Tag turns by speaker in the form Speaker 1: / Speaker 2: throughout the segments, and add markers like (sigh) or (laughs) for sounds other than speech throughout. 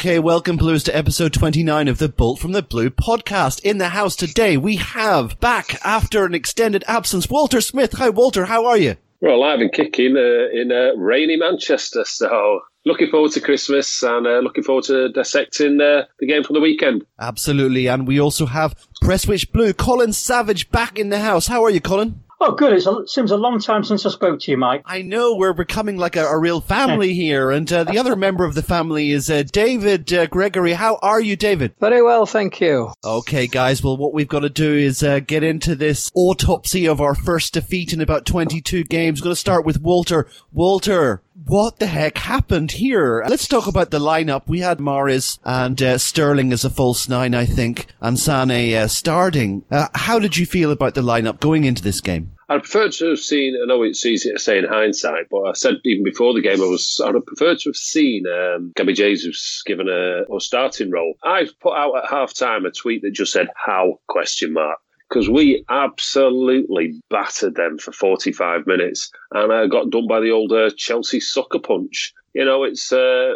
Speaker 1: Okay, welcome Blues to episode 29 of the Bolt from the Blue podcast. In the house today, we have back after an extended absence, Walter Smith. Hi, Walter. How are you?
Speaker 2: We're alive and kicking uh, in uh, rainy Manchester. So looking forward to Christmas and uh, looking forward to dissecting uh, the game from the weekend.
Speaker 1: Absolutely. And we also have Prestwich Blue, Colin Savage back in the house. How are you, Colin?
Speaker 3: Oh, good. It seems a long time since I spoke to you, Mike.
Speaker 1: I know we're becoming like a, a real family (laughs) here, and uh, the other member of the family is uh, David uh, Gregory. How are you, David?
Speaker 4: Very well, thank you.
Speaker 1: Okay, guys. Well, what we've got to do is uh, get into this autopsy of our first defeat in about 22 games. We're going to start with Walter. Walter, what the heck happened here? Let's talk about the lineup. We had Mahrez and uh, Sterling as a false nine, I think, and Sane uh, starting. Uh, how did you feel about the lineup going into this game?
Speaker 2: I'd prefer to have seen. I know it's easy to say in hindsight, but I said even before the game, I was. I'd have preferred to have seen um, Gabby Jesus given a, a starting role. I put out at half time a tweet that just said "How?" question mark because we absolutely battered them for 45 minutes and I got done by the old uh, Chelsea sucker punch. You know, it's uh,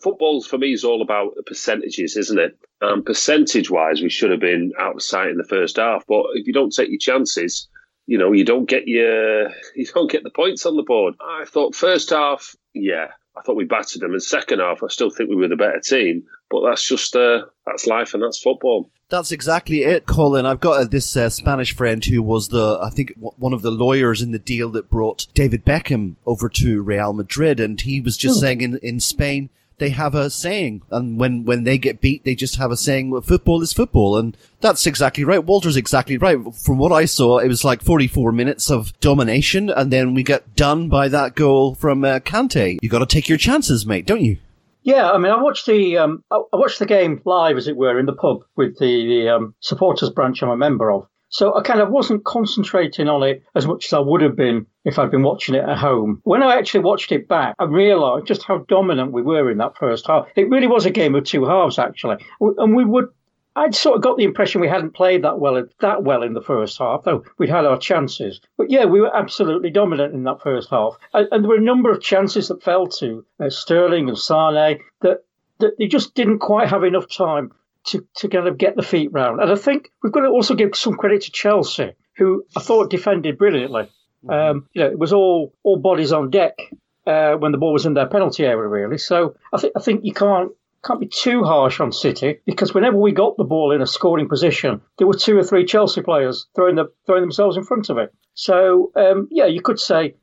Speaker 2: football for me is all about percentages, isn't it? And percentage wise, we should have been out of sight in the first half. But if you don't take your chances, you know, you don't get your (laughs) you don't get the points on the board. I thought first half, yeah, I thought we battered them. And second half, I still think we were the better team. But that's just uh, that's life and that's football.
Speaker 1: That's exactly it, Colin. I've got uh, this uh, Spanish friend who was the, I think, w- one of the lawyers in the deal that brought David Beckham over to Real Madrid, and he was just saying in in Spain they have a saying, and when when they get beat, they just have a saying: well, "Football is football," and that's exactly right. Walter's exactly right. From what I saw, it was like 44 minutes of domination, and then we get done by that goal from uh, Kante. You got to take your chances, mate, don't you?
Speaker 3: Yeah, I mean, I watched the um, I watched the game live, as it were, in the pub with the, the um, supporters branch I'm a member of. So I kind of wasn't concentrating on it as much as I would have been if I'd been watching it at home. When I actually watched it back, I realised just how dominant we were in that first half. It really was a game of two halves, actually, and we would. I'd sort of got the impression we hadn't played that well that well in the first half, though we'd had our chances. But yeah, we were absolutely dominant in that first half, and, and there were a number of chances that fell to uh, Sterling and Sane that that they just didn't quite have enough time to, to kind of get the feet round. And I think we've got to also give some credit to Chelsea, who I thought defended brilliantly. Mm-hmm. Um, you know, it was all all bodies on deck uh, when the ball was in their penalty area, really. So I think I think you can't can't be too harsh on City because whenever we got the ball in a scoring position, there were two or three Chelsea players throwing the throwing themselves in front of it. So um, yeah, you could say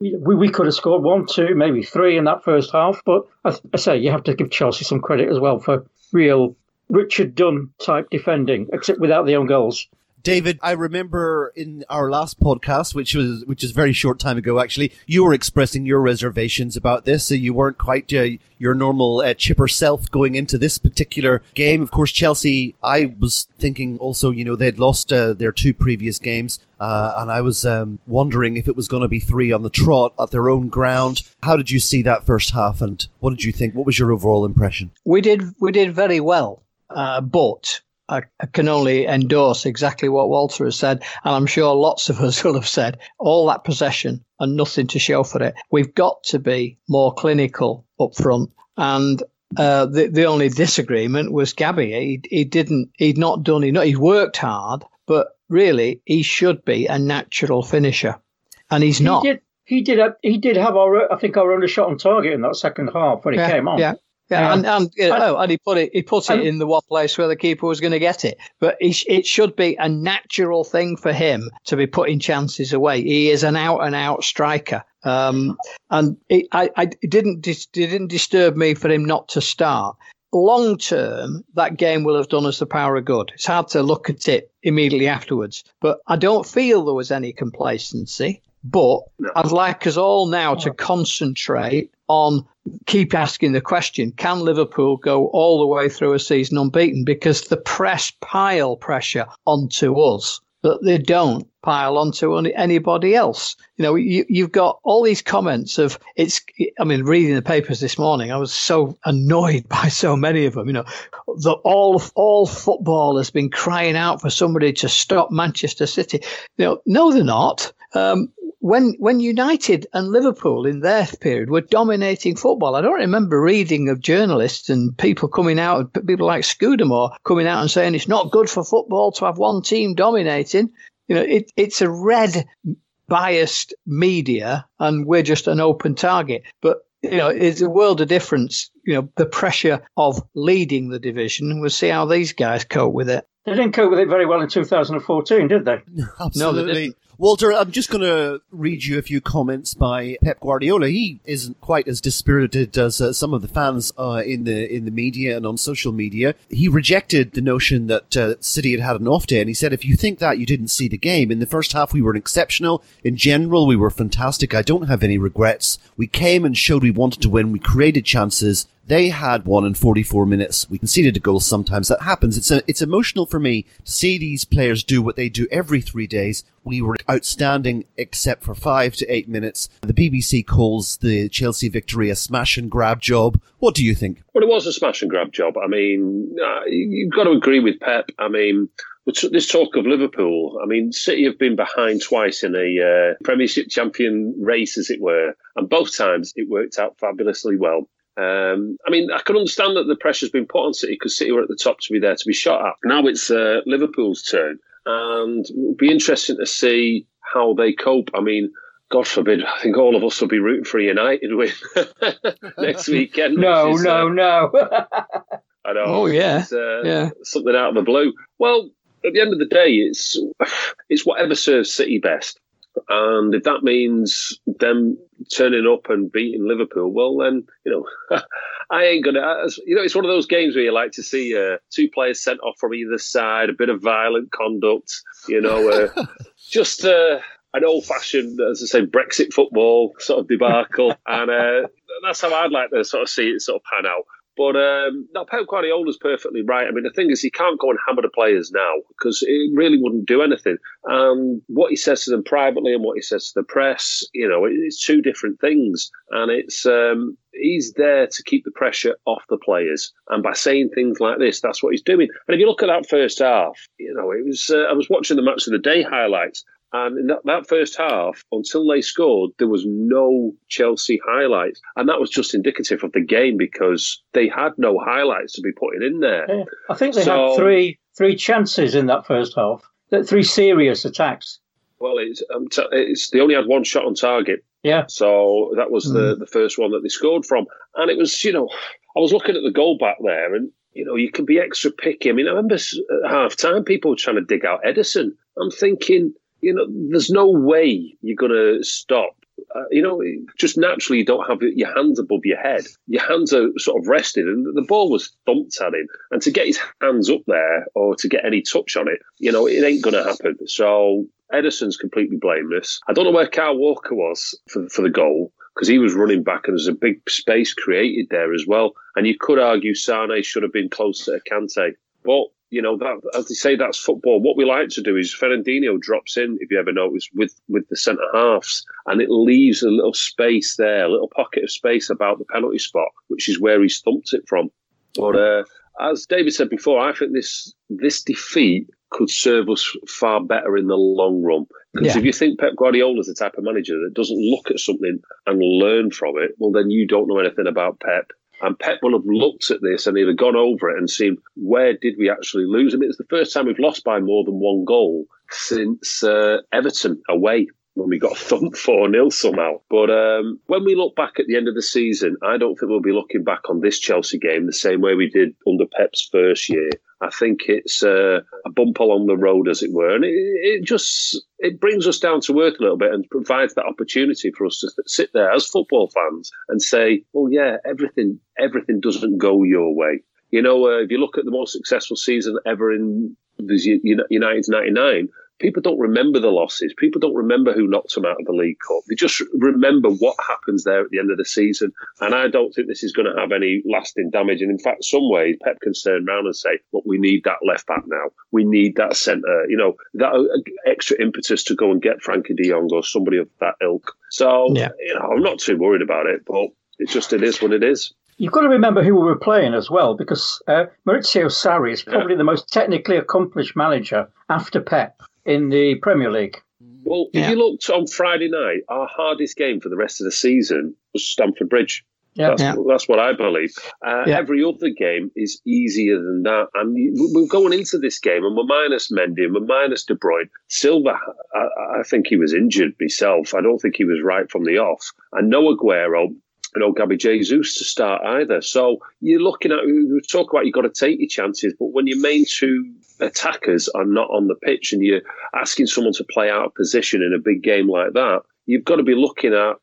Speaker 3: we, we could have scored one, two, maybe three in that first half. But I, I say you have to give Chelsea some credit as well for real Richard Dunne type defending, except without the own goals.
Speaker 1: David, I remember in our last podcast, which was which is very short time ago, actually, you were expressing your reservations about this. So you weren't quite uh, your normal uh, chipper self going into this particular game. Of course, Chelsea. I was thinking also, you know, they'd lost uh, their two previous games, uh, and I was um, wondering if it was going to be three on the trot at their own ground. How did you see that first half, and what did you think? What was your overall impression?
Speaker 4: We did we did very well. Uh, but I, can only endorse exactly what Walter has said, and I'm sure lots of us (laughs) will have said all that possession and nothing to show for it. We've got to be more clinical up front, and uh, the the only disagreement was Gabby. He, he didn't. He'd not done enough. He worked hard, but really he should be a natural finisher, and he's
Speaker 3: he
Speaker 4: not.
Speaker 3: Did, he did. Have, he did have our. I think our only shot on target in that second half when he
Speaker 4: yeah,
Speaker 3: came on.
Speaker 4: Yeah, yeah, and and, you know, and he put it he put it in the one place where the keeper was going to get it. But it should be a natural thing for him to be putting chances away. He is an out and out striker, um, and it, I, I it didn't it didn't disturb me for him not to start. Long term, that game will have done us the power of good. It's hard to look at it immediately afterwards, but I don't feel there was any complacency. But I'd like us all now to concentrate on keep asking the question can Liverpool go all the way through a season unbeaten? Because the press pile pressure onto us that they don't pile onto anybody else. You know, you, you've got all these comments of it's, I mean, reading the papers this morning, I was so annoyed (laughs) by so many of them. You know, the, all, all football has been crying out for somebody to stop Manchester City. You know, no, they're not. Um, when when United and Liverpool in their period were dominating football, I don't remember reading of journalists and people coming out, people like Scudamore coming out and saying it's not good for football to have one team dominating. You know, it, it's a red biased media, and we're just an open target. But you know, it's a world of difference. You know, the pressure of leading the division. We'll see how these guys cope with it.
Speaker 3: They didn't cope with it very well in 2014, did they? (laughs)
Speaker 1: Absolutely. No, Walter, I'm just going to read you a few comments by Pep Guardiola. He isn't quite as dispirited as uh, some of the fans uh, in the in the media and on social media. He rejected the notion that uh, City had had an off day, and he said, "If you think that, you didn't see the game. In the first half, we were exceptional. In general, we were fantastic. I don't have any regrets. We came and showed we wanted to win. We created chances." They had one in 44 minutes. We conceded a goal sometimes. That happens. It's a, it's emotional for me to see these players do what they do every three days. We were outstanding except for five to eight minutes. The BBC calls the Chelsea victory a smash and grab job. What do you think?
Speaker 2: Well, it was a smash and grab job. I mean, uh, you've got to agree with Pep. I mean, this talk of Liverpool, I mean, City have been behind twice in a uh, Premiership champion race, as it were, and both times it worked out fabulously well. Um, I mean, I can understand that the pressure's been put on City because City were at the top to be there to be shot at. Now it's uh, Liverpool's turn, and it'll be interesting to see how they cope. I mean, God forbid, I think all of us will be rooting for United win (laughs) next (laughs) weekend.
Speaker 3: no, is, no, uh, no. (laughs)
Speaker 2: I know.
Speaker 4: Oh yeah, uh, yeah.
Speaker 2: Something out of the blue. Well, at the end of the day, it's (sighs) it's whatever serves City best. And if that means them turning up and beating Liverpool, well, then, you know, (laughs) I ain't going to. You know, it's one of those games where you like to see uh, two players sent off from either side, a bit of violent conduct, you know, uh, (laughs) just uh, an old fashioned, as I say, Brexit football sort of debacle. (laughs) and uh, that's how I'd like to sort of see it sort of pan out. But um, no, Pep Guardiola's perfectly right. I mean, the thing is, he can't go and hammer the players now because it really wouldn't do anything. And what he says to them privately and what he says to the press, you know, it's two different things. And it's um, he's there to keep the pressure off the players. And by saying things like this, that's what he's doing. And if you look at that first half, you know, it was uh, I was watching the match of the day highlights, and in that, that first half, until they scored, there was no Chelsea highlights. And that was just indicative of the game because they had no highlights to be putting in there. Yeah.
Speaker 3: I think they so, had three three chances in that first half, three serious attacks.
Speaker 2: Well, it's, um, t- it's they only had one shot on target.
Speaker 3: Yeah.
Speaker 2: So that was mm. the, the first one that they scored from. And it was, you know, I was looking at the goal back there and you know, you can be extra picky. I mean, I remember at half time people were trying to dig out Ederson. I'm thinking, you know, there's no way you're going to stop. Uh, you know, just naturally, you don't have your hands above your head. Your hands are sort of rested, and the ball was thumped at him. And to get his hands up there or to get any touch on it, you know, it ain't going to happen. So Ederson's completely blameless. I don't know where Kyle Walker was for, for the goal because he was running back and there's a big space created there as well. And you could argue Sane should have been closer to Kante. But you know that as they say that's football. What we like to do is Fernandinho drops in, if you ever notice, with with the centre halves, and it leaves a little space there, a little pocket of space about the penalty spot, which is where he's thumped it from. But uh, as David said before, I think this this defeat could serve us far better in the long run. Because yeah. if you think Pep Guardiola is the type of manager that doesn't look at something and learn from it, well, then you don't know anything about Pep. And Pep will have looked at this and either gone over it and seen where did we actually lose. I mean, it's the first time we've lost by more than one goal since uh, Everton away when we got (laughs) thumped 4 0 somehow. But um, when we look back at the end of the season, I don't think we'll be looking back on this Chelsea game the same way we did under Pep's first year. I think it's uh, a bump along the road, as it were, and it, it, just it brings us down to earth a little bit and provides that opportunity for us to sit there as football fans and say, "Well, yeah, everything everything doesn't go your way." You know, uh, if you look at the most successful season ever in the United's '99, people don't remember the losses. People don't remember who knocked them out of the League Cup. They just remember what happens there at the end of the season. And I don't think this is going to have any lasting damage. And in fact, some ways, Pep can turn around and say, look, we need that left back now. We need that centre, you know, that extra impetus to go and get Frenkie de Jong or somebody of that ilk. So, yeah. you know, I'm not too worried about it, but it's just, it is what it is.
Speaker 3: You've got to remember who we were playing as well, because uh, Maurizio Sarri is probably yeah. the most technically accomplished manager after Pep in the Premier League.
Speaker 2: Well, if you looked on Friday night, our hardest game for the rest of the season was Stamford Bridge. Yeah, that's, yeah. that's what I believe. Uh, yeah. Every other game is easier than that. And we're going into this game and we're minus Mendy and we're minus De Bruyne. Silva, I, I, think he was injured myself. I don't think he was right from the off. And no Aguero, you know, Gabby Jesus to start either. So you're looking at, we talk about you've got to take your chances, but when your main two attackers are not on the pitch and you're asking someone to play out of position in a big game like that, you've got to be looking at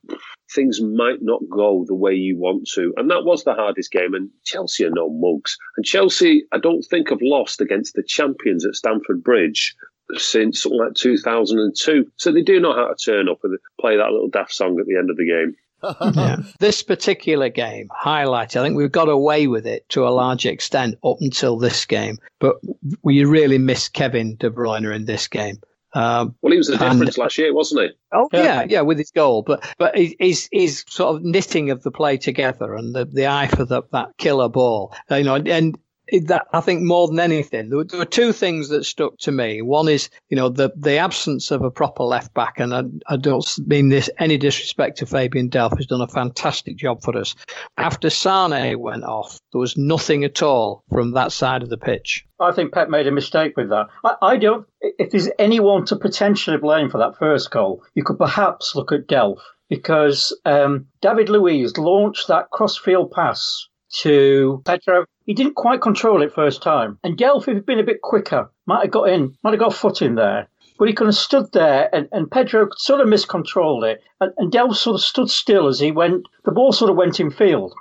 Speaker 2: things might not go the way you want to. And that was the hardest game. And Chelsea are no mugs. And Chelsea, I don't think, have lost against the champions at Stamford Bridge since something like 2002. So they do know how to turn up and play that little daft song at the end of the game.
Speaker 4: Yeah. (laughs) This particular game highlighted, I think we've got away with it to a large extent up until this game, but we really missed Kevin De Bruyne in this game.
Speaker 2: Um, well, he was the difference and, last year, wasn't he?
Speaker 4: Oh yeah. yeah, yeah, with his goal, but but his his sort of knitting of the play together and the, the eye for the, that killer ball, you know, and that I think more than anything, there were, there were, two things that stuck to me. One is, you know, the the absence of a proper left back, and I, I don't mean this any disrespect to Fabian Delph, who's done a fantastic job for us. After Sane went off, there was nothing at all from that side of the pitch.
Speaker 3: I think Pep made a mistake with that. I, I don't. If there's anyone to potentially blame for that first goal, you could perhaps look at Delph because um, David Luiz launched that crossfield pass to Pedro he didn't quite control it first time. And Delph, if he'd been a bit quicker, might have got in, might have got a foot in there. But he kind of stood there, and, and Pedro sort of miscontrolled it. And, and Delph sort of stood still as he went, the ball sort of went in field.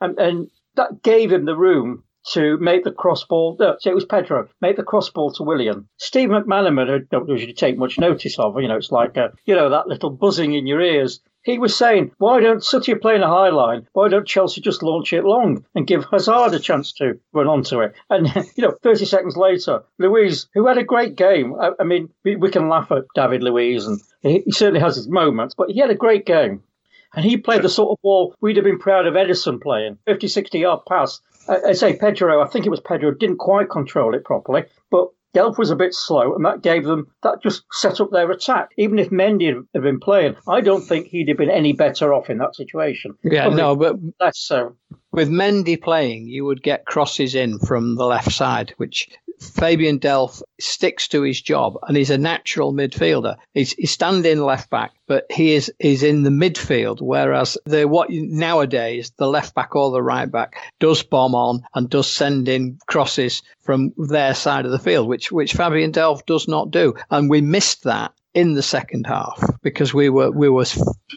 Speaker 3: And, and that gave him the room to make the cross ball. No, it was Pedro make the cross ball to Willian. Steve McManaman, I don't usually take much notice of. You know, it's like a, you know that little buzzing in your ears he was saying, why don't City playing a high line? Why don't Chelsea just launch it long and give Hazard a chance to run onto it? And (laughs) you know, 30 seconds later, Luiz, who had a great game. I, I mean, we, we, can laugh at David Luiz, and he, he certainly has his moments, but he had a great game. And he played the sort of ball we'd have been proud of Ederson playing 50, 60 yard pass. I, I say Pedro, I think it was Pedro, didn't quite control it properly, but Delph was a bit slow, and that gave them that just set up their attack. Even if Mendy had been playing, I don't think he'd have been any better off in that situation.
Speaker 4: Yeah, Probably no, but less so. With Mendy playing, you would get crosses in from the left side, which Fabian Delph sticks to his job and he's a natural midfielder. He's, he's standing left back, but he is is in the midfield. Whereas the what nowadays the left back or the right back does bomb on and does send in crosses from their side of the field, which which Fabian Delph does not do, and we missed that in the second half because we were we were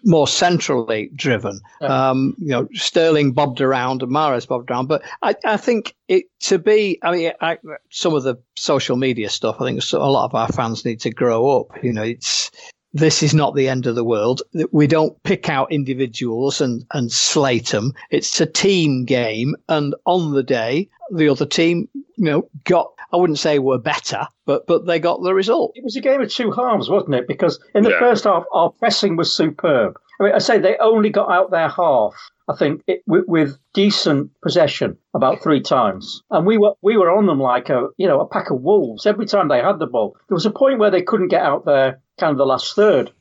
Speaker 4: more centrally driven. Yeah. Um, you know, Sterling bobbed around and Mahrez bobbed around, but I, I think it to be. I mean, I, some of the social media stuff. I think a lot of our fans need to grow up. You know, it's this is not the end of the world. We don't pick out individuals and, and slate them. It's a team game. And on the day, the other team, you know, got, I wouldn't say were better, but, but they got the result.
Speaker 3: It was a game of two halves, wasn't it? Because in the yeah. first half, our pressing was superb. I mean, I say they only got out their half. I think it, with, with, decent possession about three times, and we were we were on them like a you know a pack of wolves every time they had the ball. There was a point where they couldn't get out there kind of the last third.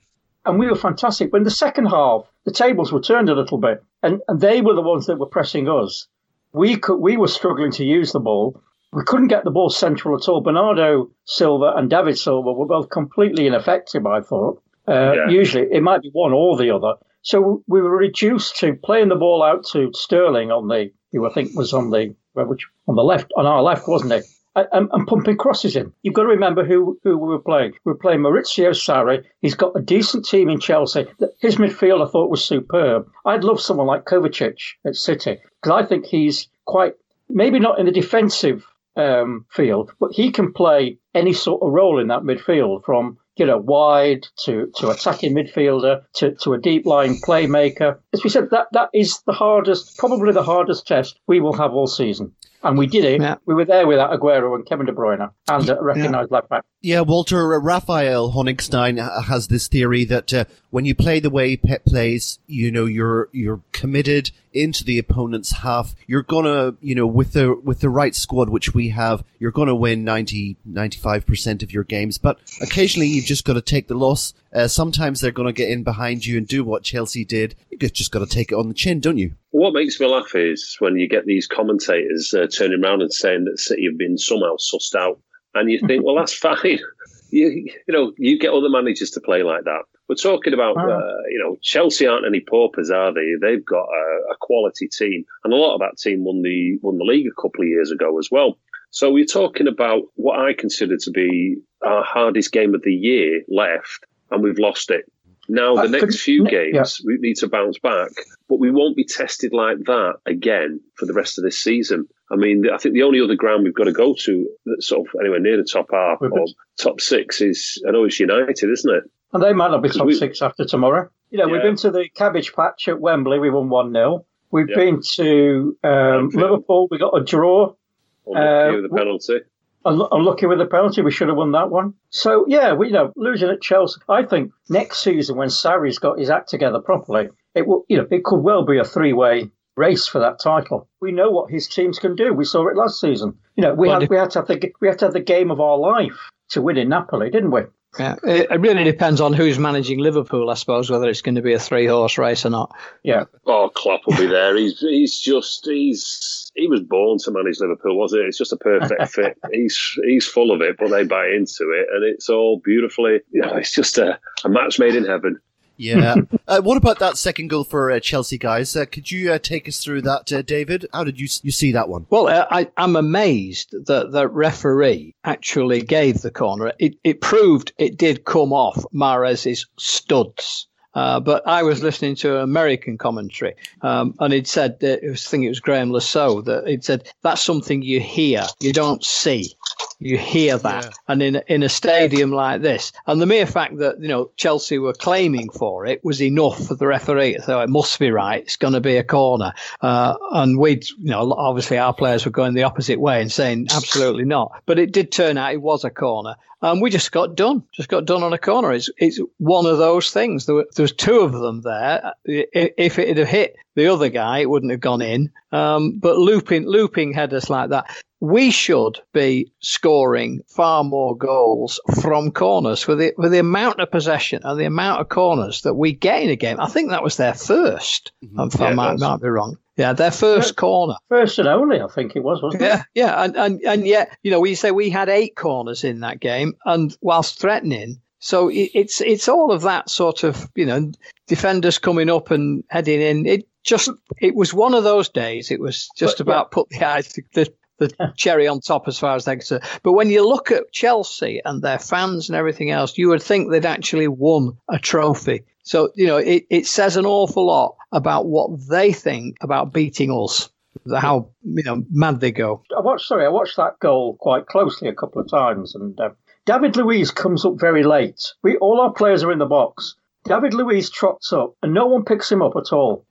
Speaker 3: And we were fantastic. But in the second half, the tables were turned a little bit, and, and they were the ones that were pressing us. We could we were struggling to use the ball. We couldn't get the ball central at all. Bernardo Silva and David Silva were both completely ineffective. I thought. Uh, yeah. Usually, it might be one or the other. So we were reduced to playing the ball out to Sterling on the, who I think was on the, which on the left, on our left, wasn't it? and, and, pumping crosses in. You've got to remember who, who we were playing. We were playing Maurizio Sarri. He's got a decent team in Chelsea. His midfield I thought was superb. I'd love someone like Kovacic at City because I think he's quite, maybe not in the defensive um, field, but he can play any sort of role in that midfield from you know, wide to, to attacking midfielder to, to a deep line playmaker. As we said, that, that is the hardest, probably the hardest test we will have all season and we did it. Yeah. We were there without Aguero and Kevin De Bruyne and a recognised yeah. left back.
Speaker 1: Yeah, Walter uh, Raphael Honigstein has this theory that uh, when you play the way Pep plays, you know you're you're committed into the opponent's half, you're gonna, you know, with the with the right squad which we have, you're gonna win 90 95% of your games, but occasionally you've just got to take the loss. Uh, sometimes they're to get in behind you and do what Chelsea did. You just got to take it on the chin, don't you?
Speaker 2: What makes me laugh is when you get these commentators uh, turning around and saying that City have been somehow sussed out, and you think, well, that's (laughs) fine. You, you know, you get other managers to play like that. We're talking about, uh, you know, Chelsea aren't any paupers, are they? They've got a, a, quality team, and a lot of that team won the won the league a couple of years ago as well. So we're talking about what I consider to be our hardest game of the year left, and we've lost it. Now, the uh, next few games, yeah. we need to bounce back, but we won't be tested like that again for the rest of this season. I mean, I think the only other ground we've got to go to that's sort of anywhere near the top half or top six is, I know it's United, isn't it?
Speaker 3: And they might not be top we, six after tomorrow. You know, yeah. we've been to the Cabbage Patch at Wembley, we won 1 0. We've yeah. been to um, Liverpool, we got a draw
Speaker 2: Unlucky uh, with the penalty.
Speaker 3: Unlucky with the penalty. We should have won that one. So, yeah, we, you know, losing at Chelsea. I think next season, when Sarri's got his act together properly, it will, you know, it could well be a three way race for that title. We know what his teams can do. We saw it last season. You know, we had we had to have the we had to have the game of our life to win in Napoli, didn't we?
Speaker 4: Yeah, it really depends on who's managing Liverpool, I suppose, whether it's going to be a three horse race or not.
Speaker 3: Yeah.
Speaker 2: Oh, Klopp will be there. He's he's just he's he was born to manage Liverpool, wasn't it? It's just a perfect (laughs) fit. he's he's full of it, but they buy into it, and it's all beautifully. You know, it's just a, a match made in heaven.
Speaker 1: Yeah. (laughs) uh, what about that second goal for uh, Chelsea, guys? Uh, could you uh, take us through that, uh, David? How did you you see that one?
Speaker 4: Well, uh, I, am amazed that the referee actually gave the corner. It, it proved it did come off Mahrez's studs. Uh, but I was listening to an American commentary, um, and he'd said that it was, I think it was Graeme Le Saux that he'd said that's something you hear, you don't see. You hear that, yeah. and in in a stadium like this, and the mere fact that you know Chelsea were claiming for it was enough for the referee. So it must be right. It's going to be a corner, uh, and we, you know, obviously our players were going the opposite way and saying absolutely not. But it did turn out it was a corner, and we just got done. Just got done on a corner. It's it's one of those things. There, were, there was two of them there. If it had hit the other guy, it wouldn't have gone in. Um, but looping looping headers like that we should be scoring far more goals from corners for the with the amount of possession and the amount of corners that we get in a game. I think that was their 1st mm-hmm. yeah, I might, might be wrong. Yeah, their first
Speaker 3: first
Speaker 4: corner.
Speaker 3: First and only, I think it was, wasn't
Speaker 4: yeah, it? Yeah, and, and and yet, you know, we say we had eight corners in that game, and whilst threatening, so it, it's it's all of that sort of you know defenders coming up and heading in. It just it was one of those days. It was just but, about yeah. put the eyes the the (laughs) cherry on top as far as they're concerned. But when you look at Chelsea and their fans and everything else, you would think they'd actually won a trophy. So, you know, it, it says an awful lot about what they think about beating us, how, you know, mad they go.
Speaker 3: I watched, sorry, I watched that goal quite closely a couple of times and uh, David Luiz comes up very late. We All our players are in the box. David Luiz trots up and no one picks him up at all.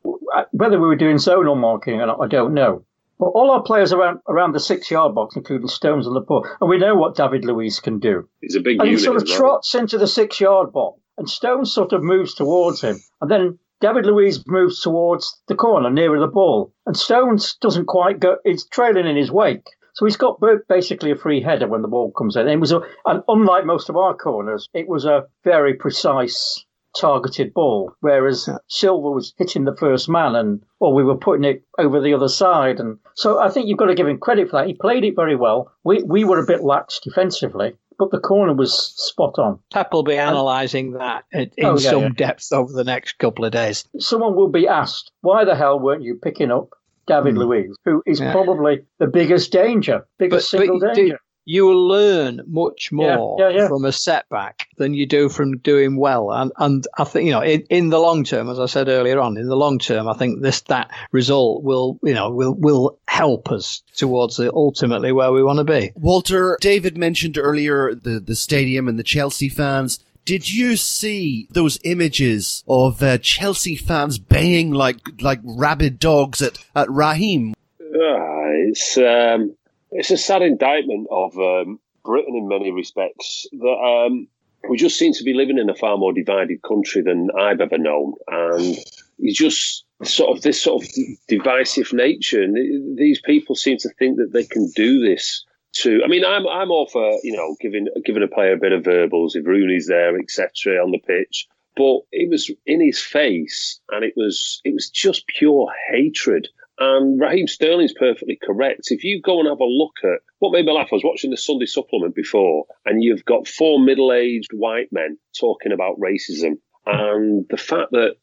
Speaker 3: Whether we were doing zonal marking or not, I don't know. But all our players around around the six yard box, including Stones and Laporte, and we know what David Luiz can do.
Speaker 2: He's a big
Speaker 3: and
Speaker 2: he
Speaker 3: sort of trots into the six yard box, and Stones sort of moves towards him, and then David Luiz moves towards the corner nearer the ball, and Stones doesn't quite go. He's trailing in his wake. So he's got basically a free header when the ball comes in. It was a, and unlike most of our corners, it was a very precise targeted ball, whereas Silva was hitting the first man and or we were putting it over the other side. And so I think you've got to give him credit for that. He played it very well. We we were a bit lax defensively, but the corner was spot on.
Speaker 4: Pep will be analysing that in, oh, yeah, some yeah. depth over the next couple of days.
Speaker 3: Someone will be asked, why the hell weren't you picking up David mm. Luiz, who is yeah. probably the biggest danger, biggest but, single but danger
Speaker 4: you will learn much more yeah, yeah, yeah. from a setback than you do from doing well. And and I think you know in, in the long term, as I said earlier on, in the long term, I think this that result will you know will will help us towards the, ultimately where we want to be.
Speaker 1: Walter, David mentioned earlier the the stadium and the Chelsea fans. Did you see those images of uh, Chelsea fans baying like like rabid dogs at at Raheem?
Speaker 2: Uh, it's um, it's a sad indictment of um, Britain in many respects that um, we just seem to be living in a far more divided country than I've ever known, and you just sort of this sort of divisive nature, and these people seem to think that they can do this. To, I mean, I'm I'm all for you know giving giving a player a bit of verbals if Rooney's there, etc. on the pitch, but it was in his face, and it was it was just pure hatred. And Raheem Sterling's perfectly correct. If you go and have a look at what made me laugh, I was watching the Sunday supplement before, and you've got four middle aged white men talking about racism. And the fact that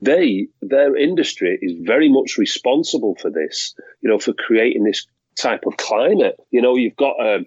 Speaker 2: they, their industry is very much responsible for this, you know, for creating this type of climate. You know, you've got um,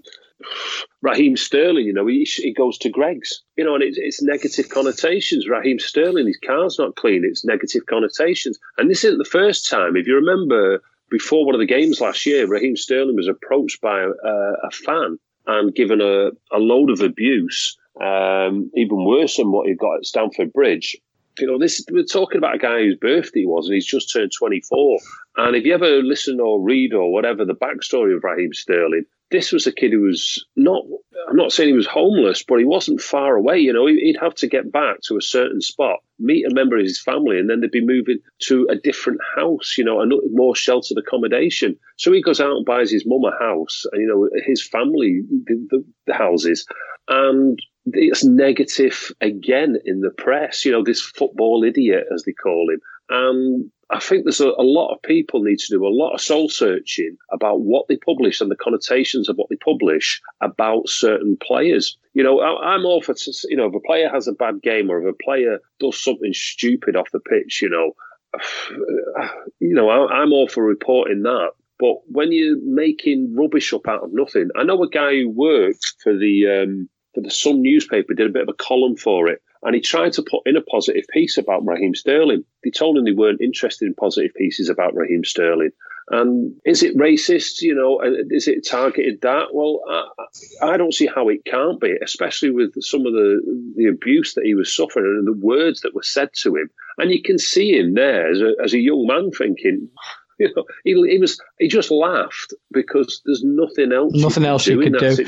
Speaker 2: Raheem Sterling, you know, he, he goes to Greggs, you know, and it's, it's negative connotations. Raheem Sterling, his car's not clean, it's negative connotations. And this isn't the first time. If you remember, before one of the games last year, Raheem Sterling was approached by a, a fan and given a, a load of abuse, um, even worse than what he got at Stamford Bridge. You know, this we're talking about a guy whose birthday was, and he's just turned 24. And if you ever listen or read or whatever the backstory of Raheem Sterling, this was a kid who was not, I'm not saying he was homeless, but he wasn't far away. You know, he'd have to get back to a certain spot, meet a member of his family, and then they'd be moving to a different house, you know, a more sheltered accommodation. So he goes out and buys his mum a house, and, you know, his family, the, the, houses. And it's negative again in the press, you know, this football idiot, as they call him. And I think there's a, a, lot of people need to do a lot of soul searching about what they publish and the connotations of what they publish about certain players. You know, I, am all for, you know, if a player has a bad game or if a player does something stupid off the pitch, you know, (sighs) you know, I, I'm all for reporting that. But when you're making rubbish up out of nothing, I know a guy who worked for the um, for the Sun newspaper, did a bit of a column for it, and he tried to put in a positive piece about Raheem Sterling. They told him they weren't interested in positive pieces about Raheem Sterling. And is it racist? You know, is it targeted that? Well, I, I, don't see how it can't be, especially with some of the the abuse that he was suffering and the words that were said to him. And you can see him there as a, as a young man thinking, (laughs) you know, he, he, was he just laughed because there's nothing else.
Speaker 4: Nothing else you could do.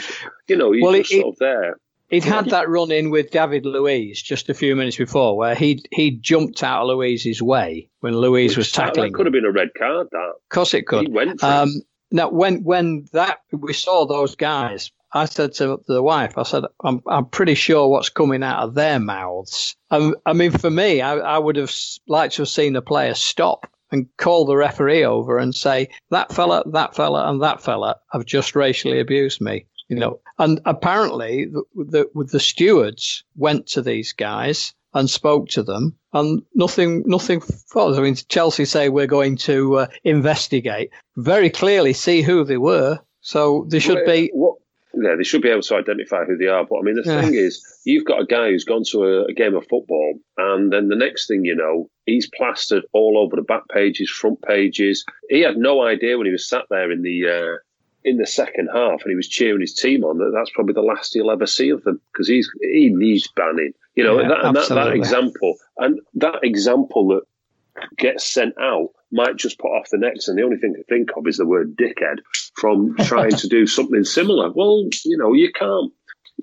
Speaker 2: You know, he's well, just it, sort of there.
Speaker 4: He'd had that run in with David Luiz just a few minutes before, where he he jumped out of Luiz's way when Luiz Which was tackling.
Speaker 2: That could have been a red card. That,
Speaker 4: of course, it could.
Speaker 2: He went. Um,
Speaker 4: now, when when that we saw those guys, I said to the wife, I said, I'm I'm pretty sure what's coming out of their mouths. Um, I mean, for me, I, I would have liked to have seen the player stop and call the referee over and say that fella, that fella, and that fella have just racially abused me you know. And apparently, the, the, the stewards went to these guys and spoke to them, and nothing, nothing follows. I mean, Chelsea say we're going to uh, investigate. Very clearly, see who they were. So they should be.
Speaker 2: What, yeah, they should be able to identify who they are. But I mean, the yeah. thing is, you've got a guy who's gone to a, a, game of football, and then the next thing you know, he's plastered all over the back pages, front pages. He had no idea when he was sat there in the uh, in the second half and he was cheering his team on, that that's probably the last he'll ever see of them because he's he needs banning. You know, yeah, that, and that, that example and that example that gets sent out might just put off the next. And the only thing to think of is the word dickhead from trying to do something similar. Well, you know, you can't.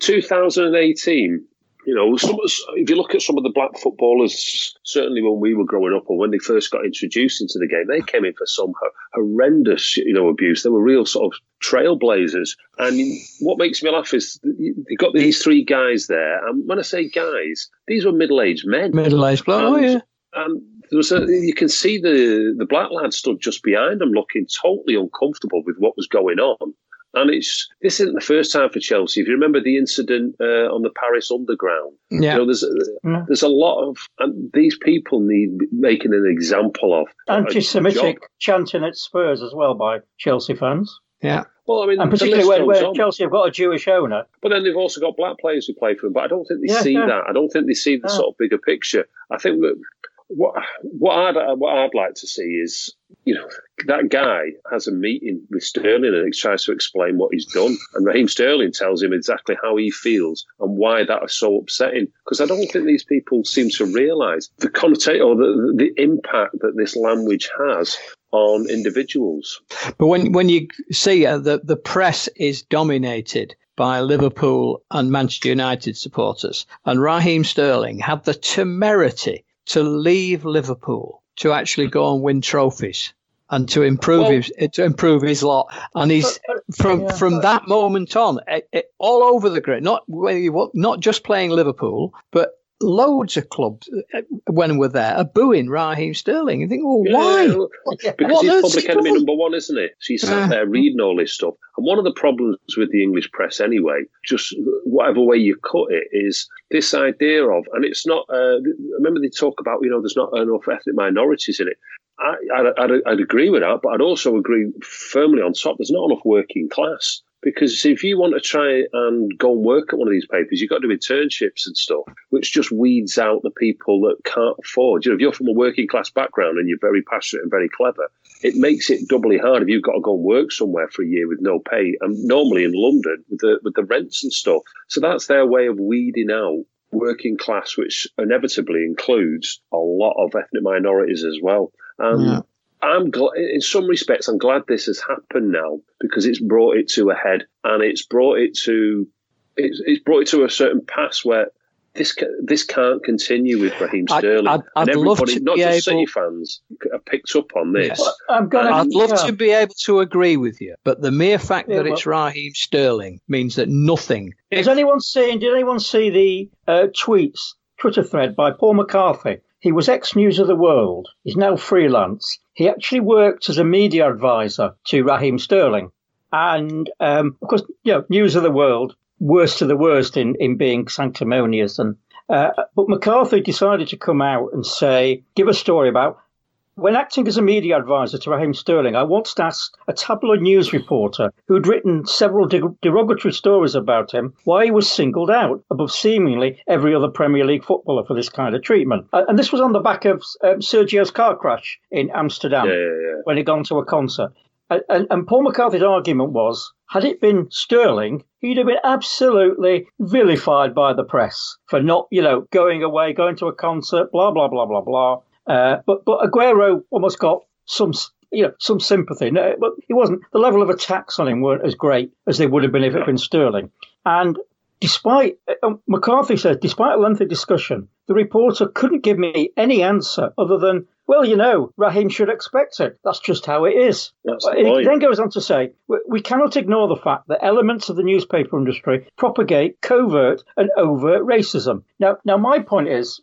Speaker 2: 2018, you know, some, if you look at some of the black footballers, certainly when we were growing up or when they first got introduced into the game, they came in for some horrendous, you know, abuse. They were real sort of trailblazers. And what makes me laugh is you've got these three guys there. And when I say guys, these were middle-aged men.
Speaker 4: Middle-aged, oh yeah.
Speaker 2: And there was a, you can see the the black lad stood just behind them, looking totally uncomfortable with what was going on. And it's this isn't the first time for Chelsea. If you remember the incident uh, on the Paris Underground, yeah. you know, there's a, yeah. there's a lot of and these people need making an example of.
Speaker 3: Anti-Semitic chanting at Spurs as well by Chelsea fans.
Speaker 4: Yeah.
Speaker 3: Well, I mean, and particularly when, when Chelsea have got a Jewish owner.
Speaker 2: But then they've also got black players who play for them. But I don't think they yeah, see that. I don't think they see the sort of bigger picture. I think that what what I'd what I'd like to see is you know that guy has a meeting with Sterling and he tries to explain what he's done, and Raheem Sterling tells him exactly how he feels and why that is so upsetting. Because I don't think these people seem to realise the connotation or the the impact that this language has on individuals.
Speaker 4: But when when you see uh, the the press is dominated by Liverpool and Manchester United supporters, and Raheem Sterling had the temerity to leave Liverpool to actually go and win trophies and to improve well, his to improve his lot. And he's from yeah, from that moment on, it, it, all over the grid. Not not just playing Liverpool, but loads of clubs uh, when we're there are booing Raheem Sterling. You think, well, why?
Speaker 2: Yeah, because what he's public enemy number one, isn't he? So he's sat uh, there reading all this stuff. And one of the problems with the English press, anyway, just whatever way you cut it, is this idea of, and it's not. Uh, remember they talk about, you know, there's not enough ethnic minorities in it. I, I'd, I'd, agree with that, but I'd also agree firmly on top. There's not enough working class. Because if you want to try and go and work at one of these papers, you've got to do internships and stuff, which just weeds out the people that can't afford. You know, if you're from a working class background and you're very passionate and very clever, it makes it doubly hard if you've got to go and work somewhere for a year with no pay, and normally in London with the with the rents and stuff. So that's their way of weeding out working class, which inevitably includes a lot of ethnic minorities as well. And yeah. I'm glad, in some respects, I'm glad this has happened now because it's brought it to a head and it's brought it to it's, it's brought it to a certain pass where this this can't continue with Raheem Sterling. I'd, I'd, I'd love to not just able... City fans, have picked up on this. Yes.
Speaker 4: I'm gonna, I'd love yeah. to be able to agree with you, but the mere fact yeah, that well, it's Raheem Sterling means that nothing.
Speaker 3: Has anyone seen? Did anyone see the uh, tweets Twitter thread by Paul McCarthy? He was ex News of the World. He's now freelance. He actually worked as a media advisor to Raheem Sterling. And um, of course, you know, News of the World, worst of the worst in, in being sanctimonious. And uh, but McCarthy decided to come out and say, give a story about when acting as a media advisor to Raheem Sterling, I once asked a tabloid news reporter who'd written several derogatory stories about him why he was singled out above seemingly every other Premier League footballer for this kind of treatment. And this was on the back of um, Sergio's car crash in Amsterdam
Speaker 2: yeah, yeah, yeah.
Speaker 3: when he'd gone to a concert. And, and, Paul McCarthy's argument was, had it been Sterling, he'd have been absolutely vilified by the press for not, you know, going away, going to a concert, blah blah blah blah blah. Uh, but but Aguero almost got some you know some sympathy. No, but he wasn't. The level of attacks on him weren't as great as they would have been if it had been Sterling. And despite uh, McCarthy said, despite a lengthy discussion, the reporter couldn't give me any answer other than, well, you know, Raheem should expect it. That's just how it is. He then goes on to say, we cannot ignore the fact that elements of the newspaper industry propagate covert and overt racism. Now, now my point is,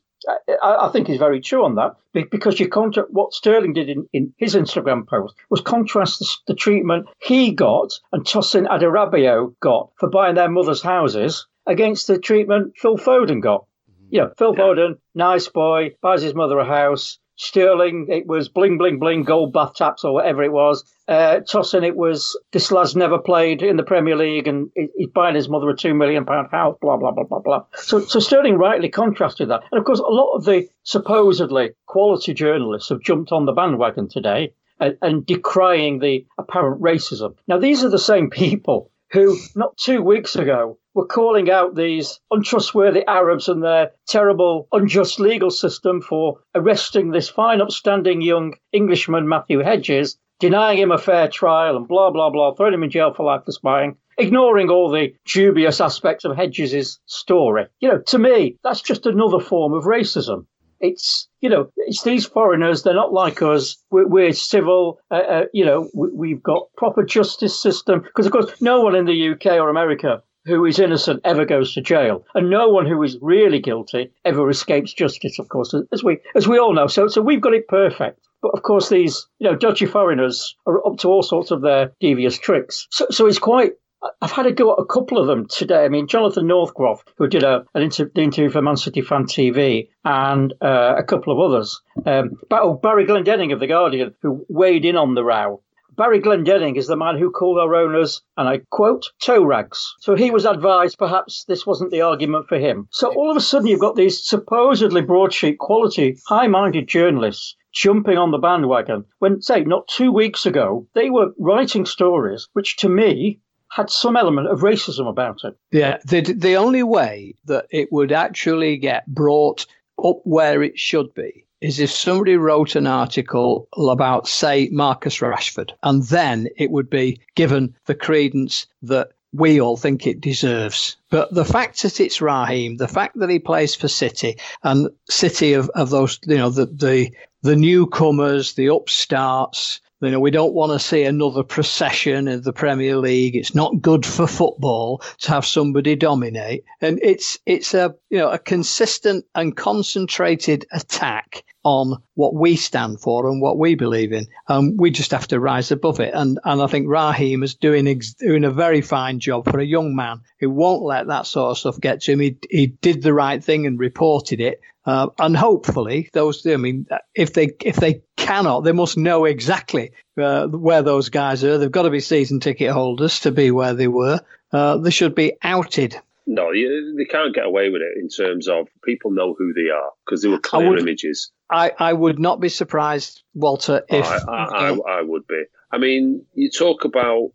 Speaker 3: I, I, think is very true on that because you contra- what Sterling did in, in his Instagram post was contrast the, the treatment he got and Tosin Adarabio got for buying their mother's houses against the treatment Phil Foden got. Mm-hmm. Yeah, Phil yeah. Foden, nice boy, buys his mother a house. Sterling, it was bling, bling, bling, gold bath taps or whatever it was. Uh, Tosin, it was this lad's never played in the Premier League and he's buying his mother a two million pound house, blah, blah, blah, blah, blah. So, so Sterling rightly contrasted that. And of course, a lot of the supposedly quality journalists have jumped on the bandwagon today and, and decrying the apparent racism. Now, these are the same (laughs) people who not two weeks ago were calling out these untrustworthy Arabs and their terrible, unjust legal system for arresting this fine, upstanding young Englishman, Matthew Hedges, denying him a fair trial and blah, blah, blah, throwing him in jail for life for spying, ignoring all the dubious aspects of Hedges' story. You know, to me, that's just another form of racism. It's you know it's these foreigners. They're not like us. We're, we're civil. Uh, uh, you know we, have got proper justice system because of course no one in the UK or America who is innocent ever goes to jail, and no one who is really guilty ever escapes justice. Of course, as we as we all know. So so we've got it perfect. But of course, these you know dodgy foreigners are up to all sorts of their devious tricks. So so it's quite I've had a go at a couple of them today. I mean, Jonathan Northcroft, who did a, an inter- interview for Man City Fan TV, and uh, a couple of others. Um, but, oh, Barry Glendenning of The Guardian, who weighed in on the row. Barry Glendenning is the man who called our owners, and I quote, toe rags. So he was advised perhaps this wasn't the argument for him. So all of a sudden you've got these supposedly broadsheet quality, high minded journalists jumping on the bandwagon when, say, not two weeks ago, they were writing stories which to me had some element of racism about it.
Speaker 4: Yeah, the, the only way that it would actually get brought up where it should be is if somebody wrote an article about, say, Marcus Rashford, and then it would be given the credence that we all think it deserves. But the fact that it's Raheem, the fact that he plays for City, and City of, of those, you know, the, the the newcomers, the upstarts. You know, we don't want to see another procession in the Premier League. It's not good for football to have somebody dominate. And it's it's a you know a consistent and concentrated attack on what we stand for and what we believe in. Um, we just have to rise above it. And and I think Raheem is doing ex- doing a very fine job for a young man who won't let that sort of stuff get to him. He, he did the right thing and reported it. Uh, and hopefully, those. I mean, if they if they cannot, they must know exactly uh, where those guys are. They've got to be season ticket holders to be where they were. Uh, they should be outed.
Speaker 2: No, they can't get away with it in terms of people know who they are because they were clear
Speaker 4: would,
Speaker 2: images.
Speaker 4: I, I would not be surprised, Walter, if
Speaker 2: I, I, I, I would be. I mean, you talk about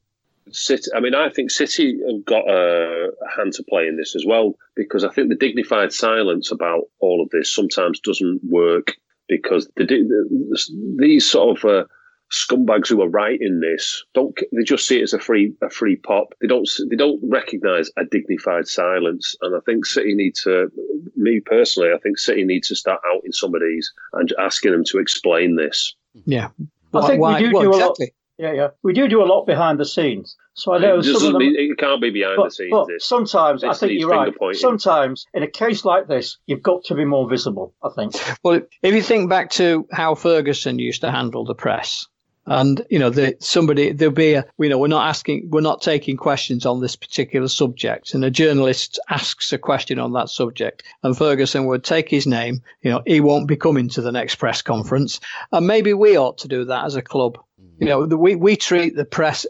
Speaker 2: City. I mean, I think City have got a, a, hand to play in this as well because I think the dignified silence about all of this sometimes doesn't work because the, the, these sort of uh, scumbags who are writing this don't they just see it as a free a free pop. They don't they don't recognise a dignified silence, and I think City need to. Me personally, I think City needs to start out in some of these and asking them to explain this.
Speaker 4: Yeah,
Speaker 3: I think why, we do well, do exactly. a lot. Yeah, yeah. We do do a lot behind the scenes. So I know
Speaker 2: it,
Speaker 3: some of them,
Speaker 2: be, it can't be behind
Speaker 3: but,
Speaker 2: the scenes.
Speaker 3: But sometimes I think you're right. Sometimes in a case like this, you've got to be more visible. I think.
Speaker 4: Well, if you think back to how Ferguson used to handle the press, and you know, the, somebody there'll be a you know we're not asking we're not taking questions on this particular subject, and a journalist asks a question on that subject, and Ferguson would take his name. You know, he won't be coming to the next press conference, and maybe we ought to do that as a club mm-hmm. you know, the, we, we treat the press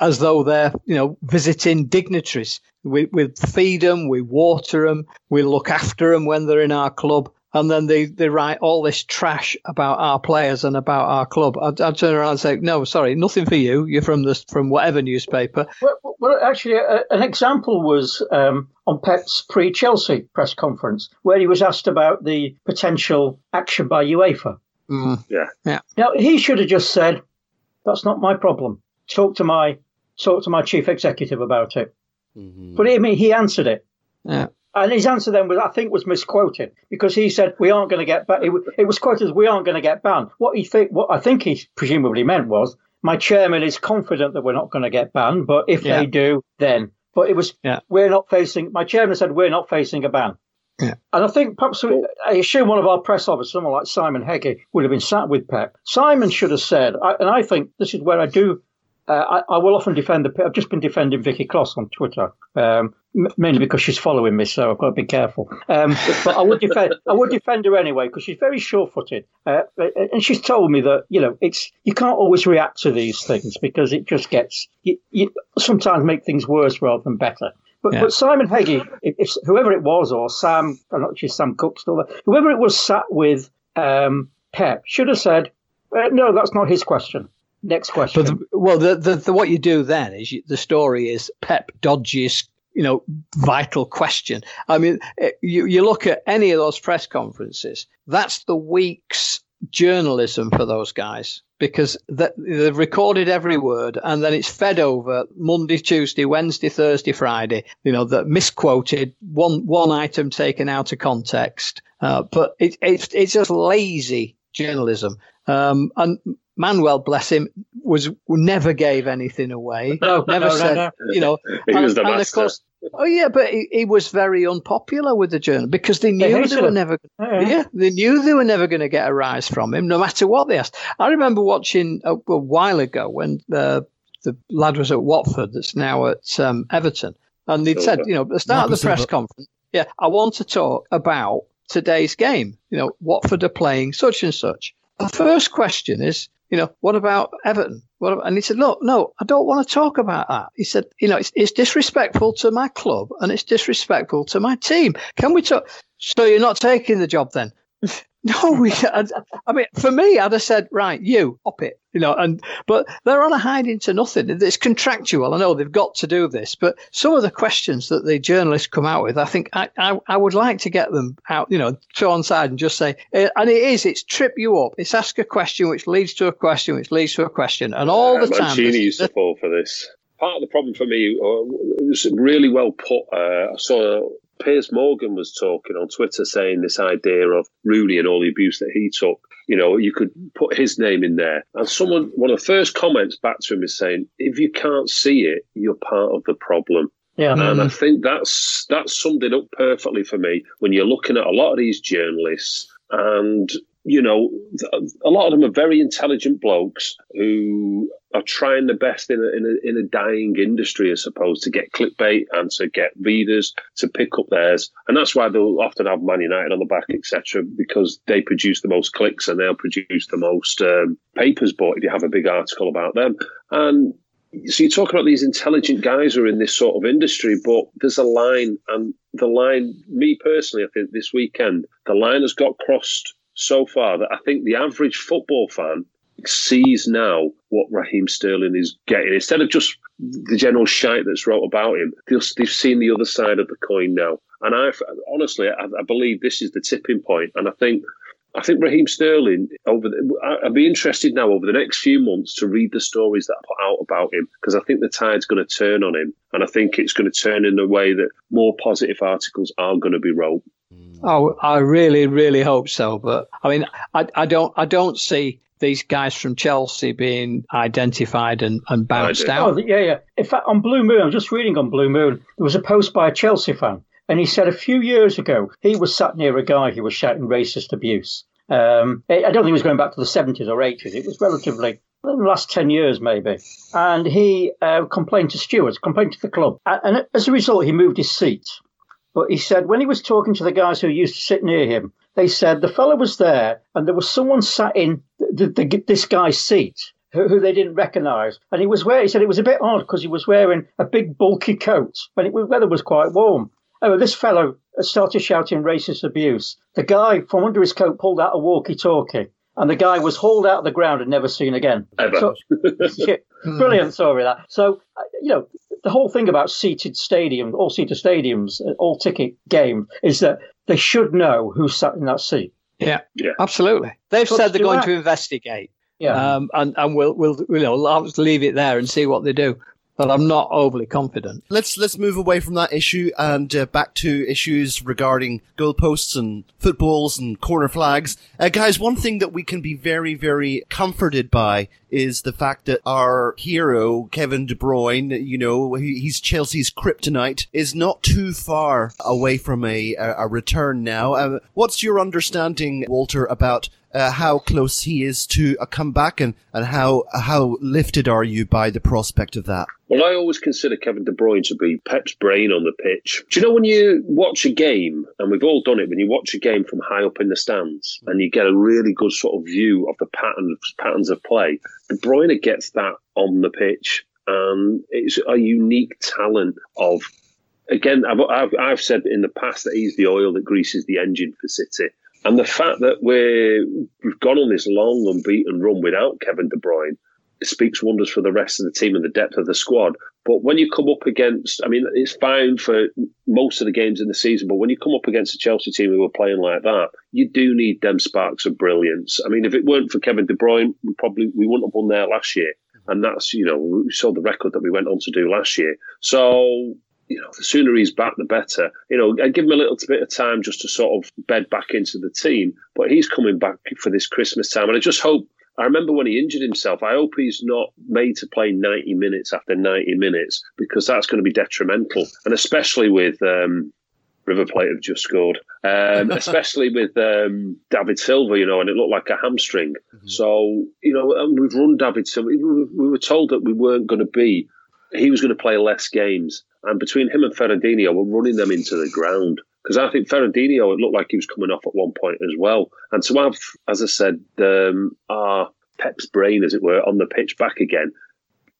Speaker 4: as though they're, you know, visiting dignitaries. We, we feed them, we water them, we look after them when they're in our club. And then they, they write all this trash about our players and about our club. I'd, I'd turn around and say, no, sorry, nothing for you. You're from this from whatever newspaper.
Speaker 3: Well, well actually, uh, an example was um, on Pep's pre-Chelsea press conference, where he was asked about the potential action by UEFA.
Speaker 4: Mm.
Speaker 2: Yeah.
Speaker 4: Yeah.
Speaker 3: Now he should have just said, that's not my problem. Talk to my talk to my chief executive about it. Mm-hmm. But I mean, he answered it.
Speaker 4: Yeah.
Speaker 3: And his answer then was, I think, was misquoted because he said we aren't going to get banned. It, it, was quoted as we aren't going to get banned. What he think, what I think he presumably meant was, my chairman is confident that we're not going to get banned, but if yeah. they do, then. But it was, yeah. we're not facing. My chairman said we're not facing a ban.
Speaker 4: Yeah.
Speaker 3: And I think perhaps I assume one of our press officers, someone like Simon Heggie, would have been sat with Pep. Simon should have said, I, and I think this is where I do. Uh, I, I, will often defend the. I've just been defending Vicky Kloss on Twitter, um, mainly because she's following me, so I've got to be careful. Um, but I would defend. I would defend her anyway because she's very sure-footed, uh, and she's told me that you know it's you can't always react to these things because it just gets you, you sometimes make things worse rather than better. But, yeah. but Simon Heggie, if, if, whoever it was, or Sam, I'm not sure Sam Cook still there, whoever it was sat with um, Pep should have said, uh, no, that's not his question. Next question.
Speaker 4: But the, well, the, the, the, what you do then is you, the story is Pep dodges you know, vital question. I mean, eh, you, you look at any of those press conferences, that's the week's journalism for those guys because they've recorded every word and then it's fed over Monday, Tuesday, Wednesday, Thursday, Friday. You know, that misquoted, one one item taken out of context. Uh, but it, it's it's just lazy journalism. Um, and Manuel, bless him, was never gave anything away. (laughs)
Speaker 3: No,
Speaker 4: never
Speaker 3: no,
Speaker 4: said,
Speaker 3: no,
Speaker 4: no. you know. (laughs)
Speaker 2: he and, was the and master.
Speaker 4: of course, Oh yeah, but he, he, was very unpopular with the journal because they knew they, they were never. Yeah. yeah. they knew they were never going to get a rise from him, no matter what they asked. I remember watching a, a while ago when the the lad was at Watford, that's now at um, Everton, and they'd said, you know, at the start of the press conference, yeah, I want to talk about today's game. You know, Watford are playing such and such. The first question is, you know, what about Everton? What about, and he said, look, no, I don't want to talk about that. He said, you know, it's, it's disrespectful to my club and it's disrespectful to my team. Can we talk? So you're not taking the job then? (laughs) No, we. I, I, mean, for me, I'd have said, right, you up it, you know. And but they're on a hiding to nothing. It's contractual. I know they've got to do this, but some of the questions that the journalists come out with, I think I, I, I would like to get them out, you know, throw on side and just say, eh, and it is, it's trip you up. It's ask a question which leads to a question which leads to a question, and all the time.
Speaker 2: Mancini used to fall for this. Part of the problem for me, uh, it was really well put. Uh, I saw Piers Morgan was talking on Twitter saying this idea of Rooney and all the abuse that he took. You know, you could put his name in there. And someone, one of the first comments back to him is saying, if you can't see it, you're part of the problem.
Speaker 3: Yeah.
Speaker 2: And I mm-hmm. think that's that summed it up perfectly for me when you're looking at a lot of these journalists and you know, a lot of them are very intelligent blokes who are trying the best in a, in a, in a dying industry, I suppose, to get clickbait and to get readers to pick up theirs. And that's why they'll often have Man United on the back, etc., because they produce the most clicks and they'll produce the most um, papers bought if you have a big article about them. And so you talk about these intelligent guys who are in this sort of industry, but there's a line, and the line, me personally, I think this weekend, the line has got crossed so far that I think the average football fan sees now what Raheem Sterling is getting. Instead of just the general shite that's wrote about him, they've seen the other side of the coin now. And I honestly, I, I believe this is the tipping point. And I think I think Raheem Sterling over. The, I'd be interested now over the next few months to read the stories that I put out about him because I think the tide's going to turn on him, and I think it's going to turn in a way that more positive articles are going to be wrote.
Speaker 4: Oh, I really, really hope so. But I mean, I, I don't, I don't see these guys from Chelsea being identified and, and bounced out.
Speaker 3: Oh, yeah, yeah. In fact, on Blue Moon, I'm just reading on Blue Moon, there was a post by a Chelsea fan. And he said a few years ago, he was sat near a guy who was shouting racist abuse. Um, I don't think he was going back to the 70s or 80s. It was relatively, the last 10 years maybe. And he uh, complained to stewards, complained to the club. And as a result, he moved his seat. But he said when he was talking to the guys who used to sit near him, they said the fellow was there and there was someone sat in the, the, this guy's seat who, they didn't recognise. And he was wearing, he said it was a bit odd because he was wearing a big bulky coat when it, weather was quite warm. Oh, this fellow started shouting racist abuse. The guy from under his coat pulled out a walkie talkie and the guy was hauled out of the ground and never seen again.
Speaker 2: Ever. So, (laughs)
Speaker 3: yeah, brilliant story that. So, uh, you know, the whole thing about seated stadiums, all seated stadiums, uh, all ticket game is that they should know who sat in that seat.
Speaker 4: Yeah, yeah, absolutely. They've said they're going that. to investigate. Yeah, um, and and we'll we'll you know I'll leave it there and see what they do but I'm not overly confident.
Speaker 1: Let's let's move away from that issue and uh, back to issues regarding goalposts and footballs and corner flags. Uh, guys, one thing that we can be very very comforted by is the fact that our hero Kevin De Bruyne, you know, he's Chelsea's kryptonite, is not too far away from a a, return now. Uh, what's your understanding, Walter, about uh, how close he is to a comeback and, and how how lifted are you by the prospect of that?
Speaker 2: Well, I always consider Kevin De Bruyne to be Pep's brain on the pitch. Do you know when you watch a game, and we've all done it, when you watch a game from high up in the stands and you get a really good sort of view of the patterns patterns of play, De Bruyne gets that on the pitch. And it's a unique talent of again, I've, I've, I've, said in the past that he's the oil that greases the engine for City. And the fact that we're, we've gone on this long unbeaten run without Kevin De Bruyne speaks wonders for the rest of the team and the depth of the squad. But when you come up against, I mean, it's fine for most of the games in the season, but when you come up against a Chelsea team who are playing like that, you do need them sparks of brilliance. I mean, if it weren't for Kevin De Bruyne, we probably we wouldn't have won there last year. And that's, you know, we saw the record that we went on to do last year. So you know, the sooner he's back, the better. You know, I give him a little bit of time just to sort of bed back into the team. But he's coming back for this Christmas time, and I just hope. I remember when he injured himself. I hope he's not made to play 90 minutes after 90 minutes because that's going to be detrimental, and especially with um, River Plate have just scored, um, (laughs) especially with um, David Silva, you know, and it looked like a hamstring. Mm-hmm. So, you know, we've run David Silva. We were told that we weren't going to be, he was going to play less games. And between him and Fernandinho, we're running them into the ground. Because I think Fernandinho, it looked like he was coming off at one point as well. And to have, as I said, um, our Pep's brain, as it were, on the pitch back again,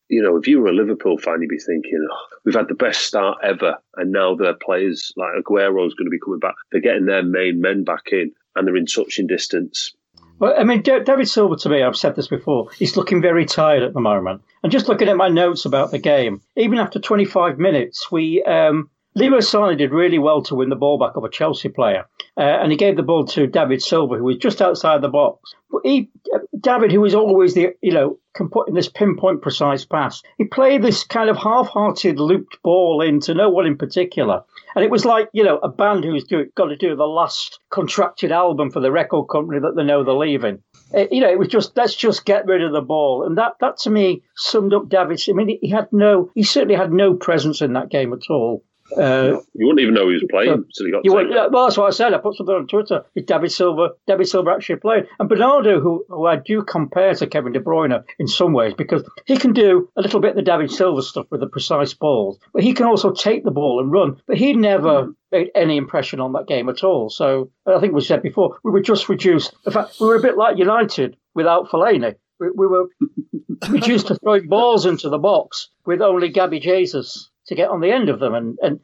Speaker 2: you know, if you were a Liverpool fan, you'd be thinking, oh, we've had the best start ever. And now their players like Aguero is going to be coming back. They're getting their main men back in and they're in touching distance.
Speaker 3: Well, I mean, David Silva to me, I've said this before, he's looking very tired at the moment. And just looking at my notes about the game, even after 25 minutes, we um, Leroy Sané did really well to win the ball back of a Chelsea player, uh, and he gave the ball to David Silva, who was just outside the box. But he, uh, David, who is always the you know can put in this pinpoint precise pass, he played this kind of half-hearted looped ball into no one in particular, And it was like, you know, a band who's do, got to do the last contracted album for the record company that they know they're leaving. It, you know, it was just, let's just get rid of the ball. And that, that to me summed up David. I mean, he had no, he certainly had no presence in that game at all.
Speaker 2: Uh, you wouldn't even know he was playing until he got.
Speaker 3: You yeah, well, that's what I said. I put something on Twitter. Is David Silva? David Silva actually played, and Bernardo, who, who I do compare to Kevin De Bruyne in some ways, because he can do a little bit of the David Silva stuff with the precise balls, but he can also take the ball and run. But he never made any impression on that game at all. So I think we said before we were just reduced. In fact, we were a bit like United without Fellaini. We, we were (laughs) reduced to throwing balls into the box with only Gabby Jesus to get on the end of them. And, and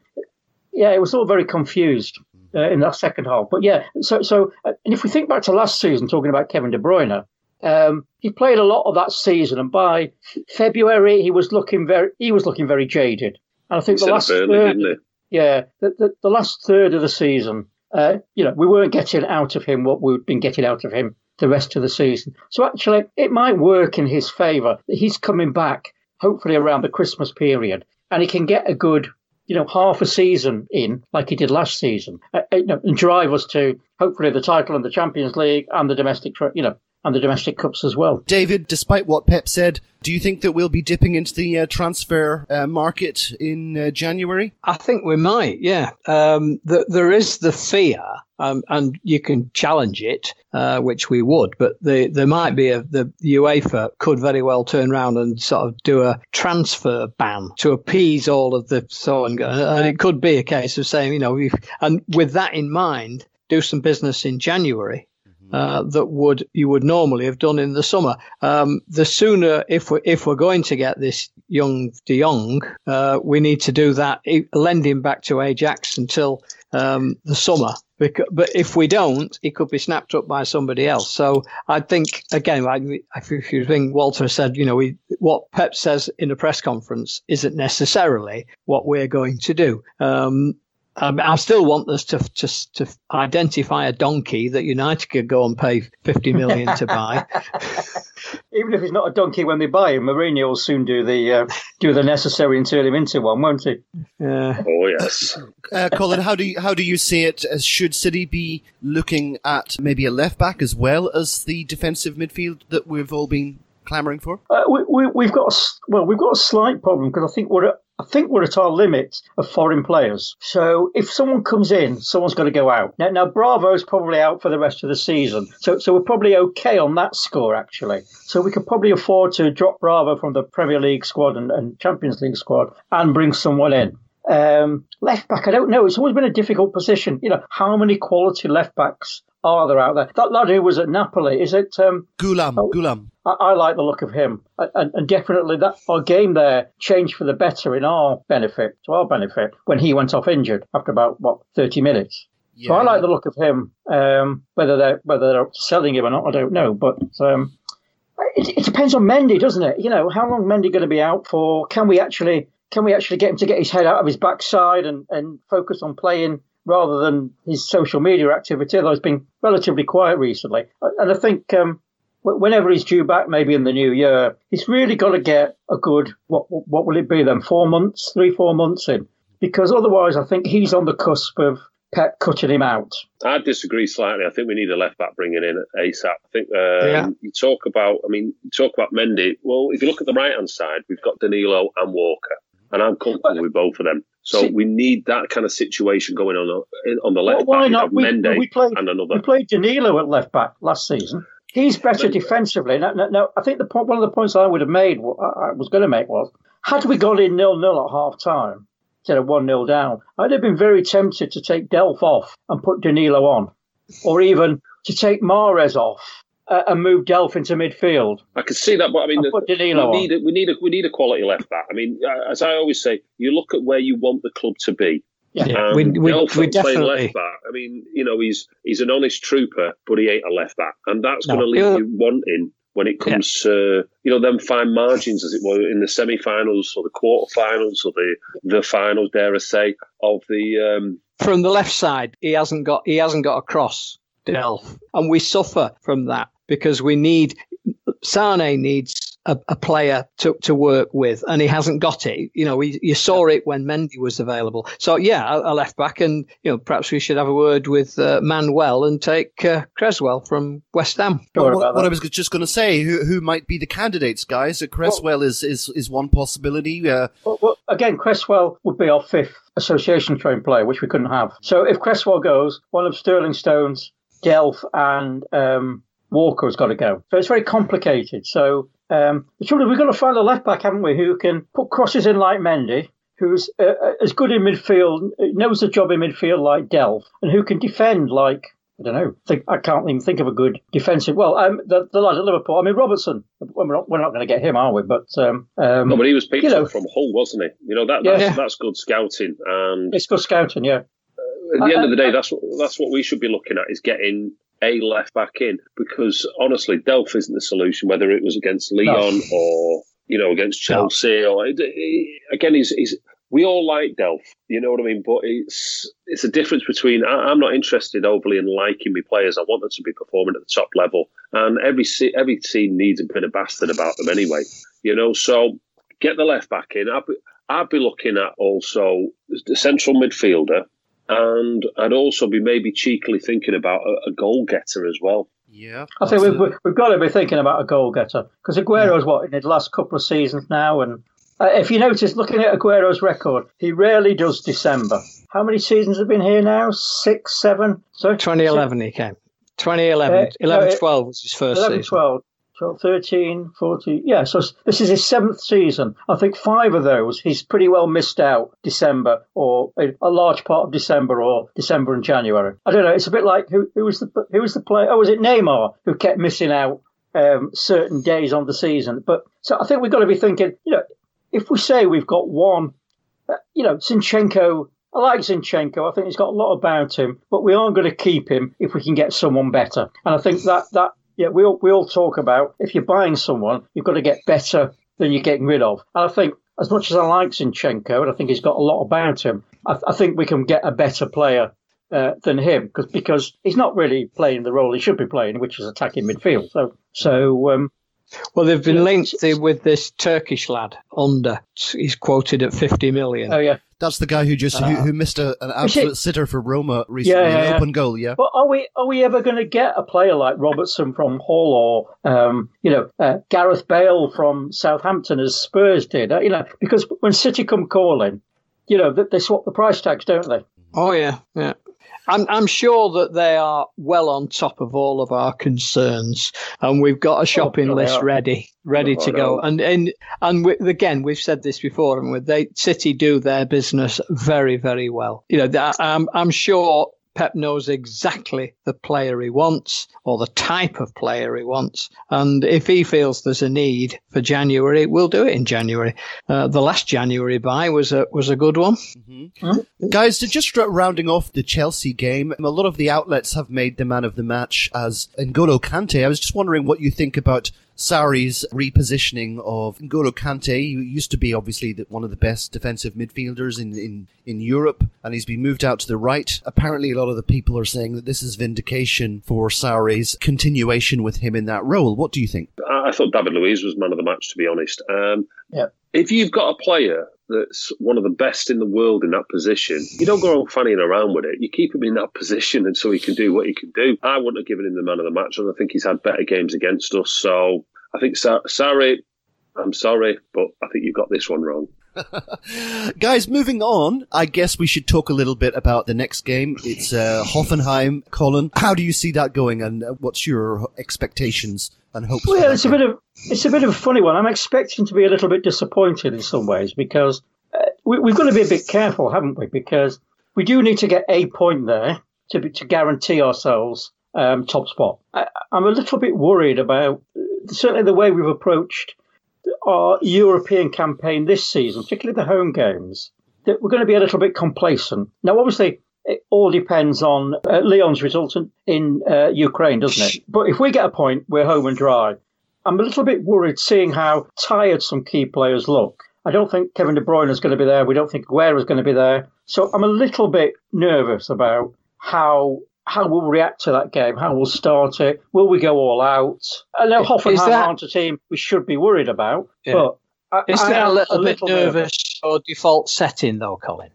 Speaker 3: yeah, it was all very confused uh, in that second half. But yeah, so so uh, and if we think back to last season, talking about Kevin De Bruyne, um, he played a lot of that season, and by February he was looking very he was looking very jaded. And I think the last Burnley, third, yeah, the, the, the, last third of the season, uh, you know, we weren't getting out of him what we'd been getting out of him the rest of the season. So actually, it might work in his favour that he's coming back, hopefully around the Christmas period, and he can get a good, you know, half a season in like he did last season, uh, uh you know, and drive us to hopefully the title and the Champions League and the domestic, you know, and the domestic cups as well.
Speaker 1: David, despite what Pep said, do you think that we'll be dipping into the uh, transfer uh, market in uh, January?
Speaker 4: I think we might, yeah. Um, the, there is the fear, um, and you can challenge it, uh, which we would, but the, there might be a, the UEFA could very well turn around and sort of do a transfer ban to appease all of the so and, and it could be a case of saying, you know, and with that in mind, do some business in January uh, that would you would normally have done in the summer. Um, the sooner, if we if we're going to get this young De Jong, uh, we need to do that, lend him back to Ajax until um, the summer. But if we don't, he could be snapped up by somebody else. So I think again, I, if you think Walter said, you know, we, what Pep says in a press conference isn't necessarily what we're going to do. Um, um, I still want us to, to to identify a donkey that United could go and pay fifty million to buy. (laughs)
Speaker 3: Even if he's not a donkey when they buy him, Mourinho will soon do the uh, do the necessary and turn him into one, won't he?
Speaker 2: Yeah. Oh yes.
Speaker 1: Uh, Colin, how do you, how do you see it? As should City be looking at maybe a left back as well as the defensive midfield that we've all been clamoring for?
Speaker 3: Uh, we, have we, got a, well, we've got a slight problem because I think we're at I think we're at our limit of foreign players. So if someone comes in, someone's got to go out. Now, now Bravo's probably out for the rest of the season. So, so we're probably okay on that score, actually. So we could probably afford to drop Bravo from the Premier League squad and, and Champions League squad and bring someone in. Um, left back, I don't know. It's always been a difficult position. You know, how many quality left backs are there out there? That lad who was at Napoli, is it? Um,
Speaker 1: Ghoulam, oh, Ghoulam.
Speaker 3: I, I, like the look of him, and, and, definitely that our game there changed for the better in our benefit, to our benefit, when he went off injured after about what thirty minutes. Yeah. So I like the look of him. Um, whether they're whether they're selling him or not, I don't know. But um, it, it, depends on Mendy, doesn't it? You know, how long Mendy going to be out for? Can we actually can we actually get him to get his head out of his backside and, and focus on playing rather than his social media activity? Although he's been relatively quiet recently, and I think um, whenever he's due back, maybe in the new year, he's really got to get a good what what will it be then? Four months, three four months in, because otherwise, I think he's on the cusp of Pep cutting him out.
Speaker 2: I disagree slightly. I think we need a left back bringing in ASAP. I think um, yeah. you talk about, I mean, you talk about Mendy. Well, if you look at the right hand side, we've got Danilo and Walker, and I'm comfortable but, with both of them. So see, we need that kind of situation going on on the left well, why back. Not? We, Mendy we played, and another.
Speaker 3: We played Danilo at left back last season. He's better defensively. Now, now, now, I think the point, one of the points I would have made, I was going to make was, had we gone in nil nil at half time instead of one 0 down, I'd have been very tempted to take Delph off and put Danilo on, or even to take Mahrez off uh, and move Delph into midfield.
Speaker 2: I can see that, but I mean, the, we need a, we need a we need a quality left back. I mean, as I always say, you look at where you want the club to be.
Speaker 4: Yeah, um, we, we, we definitely.
Speaker 2: Left back. I mean, you know, he's he's an honest trooper, but he ain't a left back, and that's no, going to leave you wanting when it comes yeah. to you know them fine margins, as it were, in the semi-finals or the quarter-finals or the the finals, dare I say, of the. Um...
Speaker 4: From the left side, he hasn't got he hasn't got a cross, Delph, and we suffer from that because we need Sane needs a, a, player to, to work with, and he hasn't got it. You know, we, you saw it when Mendy was available. So yeah, a, a, left back, and you know, perhaps we should have a word with uh, Manuel and take uh, Cresswell from West Ham.
Speaker 1: Well, what, what, I was just going to say, who who might be the candidates, guys? Uh, Cresswell well, is, is is one possibility. Uh,
Speaker 3: well, again, Cresswell would be our fifth association trained player, which we couldn't have. So if Cresswell goes, one of Sterling Stones, Delph, and um, Walker's got to go. So it's very complicated. So um, the trouble is we've got to find a left back, haven't we, who can put crosses in like Mendy, who's uh, uh as good in midfield, knows the job in midfield like Delph, and who can defend like I don't know. Think, I can't even think of a good defensive. Well, um, the, the lad at Liverpool. I mean, Robertson. We're not, we're not going to get him, are we? But um, um,
Speaker 2: no, but he was picked you know, from Hull, wasn't he? You know that that's, yeah. that's good scouting, and
Speaker 3: it's good scouting. Yeah.
Speaker 2: Uh, at the end of the day, that's what that's what we should be looking at is getting a left back in because honestly, Delph isn't the solution. Whether it was against Lyon no. or you know against Chelsea no. or again, he's, he's we all like Delph, you know what I mean. But it's it's a difference between I, am not interested overly in liking my players. I want them to be performing at the top level, and every every team needs a bit of bastard about them anyway, you know. So get the left back in. I'd be, I'd be looking at also the central midfielder and I'd also be maybe cheekily thinking about a, a goal getter as well.
Speaker 1: Yeah,
Speaker 3: I think we've, we've got to be thinking about a goal getter because Aguero's yeah. what in the last couple of seasons now, and uh, if you notice, looking at Aguero's record, he rarely does December. How many seasons have been here now? Six, seven?
Speaker 4: Sorry? 2011 he came. 2011. Uh, 11, no, 12 was his first 11, season.
Speaker 3: 12. 12, 13, 14. Yeah, so this is his seventh season. I think five of those he's pretty well missed out December or a large part of December or December and January. I don't know. It's a bit like who, who was the who was the player? Oh, was it Neymar who kept missing out um, certain days on the season? But so I think we've got to be thinking. You know, if we say we've got one, uh, you know, Zinchenko. I like Zinchenko. I think he's got a lot about him, but we aren't going to keep him if we can get someone better. And I think that that yeah, we all, we all talk about if you're buying someone, you've got to get better than you're getting rid of. And I think, as much as I like Zinchenko, and I think he's got a lot about him, I, I think we can get a better player uh, than him because because he's not really playing the role he should be playing, which is attacking midfield. So so um,
Speaker 4: well, they've been linked with this Turkish lad, Under. He's quoted at 50 million.
Speaker 3: Oh, yeah.
Speaker 1: That's the guy who just uh, who, who, missed a, an absolute sitter for Roma recently, yeah, yeah, yeah. open goal. Yeah.
Speaker 3: But are we are we ever going to get a player like Robertson from Hull or um, you know uh, Gareth Bale from Southampton as Spurs did? Uh, you know, because when City come calling, you know they, they swap the price tags, don't they?
Speaker 4: Oh yeah, yeah. I'm, I'm sure that they are well on top of all of our concerns, and we've got a shopping oh, list ready, ready to go. And and and we, again, we've said this before, and they City do their business very, very well. You know, I'm I'm sure Pep knows exactly the player he wants or the type of player he wants. And if he feels there's a need for January, we'll do it in January. Uh, the last January buy was a, was a good one.
Speaker 1: Mm-hmm. Guys, just rounding off the Chelsea game, a lot of the outlets have made the man of the match as N'Golo Kante. I was just wondering what you think about Sarri's repositioning of N'Golo Kante, who used to be obviously the, one of the best defensive midfielders in, in, in Europe, and he's been moved out to the right. Apparently, a lot of the people are saying that this is vindication for Sarri's continuation with him in that role. What do you think?
Speaker 2: I thought David Luiz was man of the match, to be honest. Um, yeah. If you've got a player that's one of the best in the world in that position, you don't go on fanning around with it. You keep him in that position and so he can do what he can do. I wouldn't have given him the man of the match, and I think he's had better games against us. So I think sorry, I'm sorry, but I think you've got this one wrong. (laughs)
Speaker 1: Guys, moving on, I guess we should talk a little bit about the next game. It's uh, Hoffenheim. Colin, how do you see that going, and uh, what's your expectations and hopes?
Speaker 3: Well, it's a bit of it's a bit of a funny one. I'm expecting to be a little bit disappointed in some ways because uh, we, we've got to be a bit careful, haven't we? Because we do need to get a point there to be, to guarantee ourselves um, top spot. I, am a little bit worried about certainly the way we've approached our European campaign this season, particularly the home games, that we're going to be a little bit complacent. Now, obviously, it all depends on uh, Lyon's result in, uh, Ukraine, doesn't it? But if we get a point, we're home and dry. I'm a little bit worried seeing how tired some key players look. I don't think Kevin De Bruyne is going to be there. We don't think Aguero is going to be there. So I'm a little bit nervous about how how we'll react to that game, how we'll start it. Will we go all out? I know Hoffenheim that, aren't a team we should be worried about, yeah. but
Speaker 4: I, is that a little, a little bit nervous, nervous or default setting though, Colin?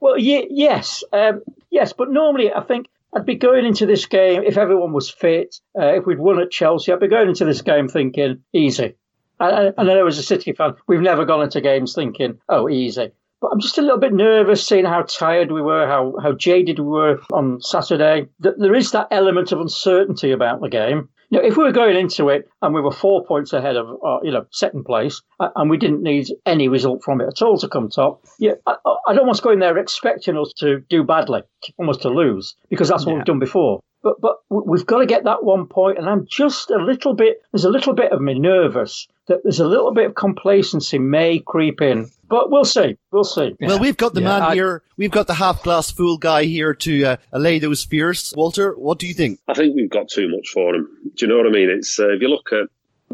Speaker 3: Well, ye- yes, um, yes, but normally I think I'd be going into this game if everyone was fit. Uh, if we'd won at Chelsea, I'd be going into this game thinking easy. And, and I know as a City fan, we've never gone into games thinking, oh, easy. But I'm just a little bit nervous seeing how tired we were, how, how jaded we were on Saturday. There is that element of uncertainty about the game. You know, if we were going into it and we were four points ahead of, uh, you know, second place, uh, and we didn't need any result from it at all to come top, yeah, I, I don't want to go in there expecting us to do badly, almost to lose, because that's what yeah. we've done before. But but we've got to get that one point, and I'm just a little bit. There's a little bit of me nervous that there's a little bit of complacency may creep in. But we'll see. We'll see.
Speaker 1: Well, we've got the yeah, man I, here. We've got the half glass full guy here to uh, allay those fears. Walter, what do you think?
Speaker 2: I think we've got too much for them. Do you know what I mean? It's uh, if you look at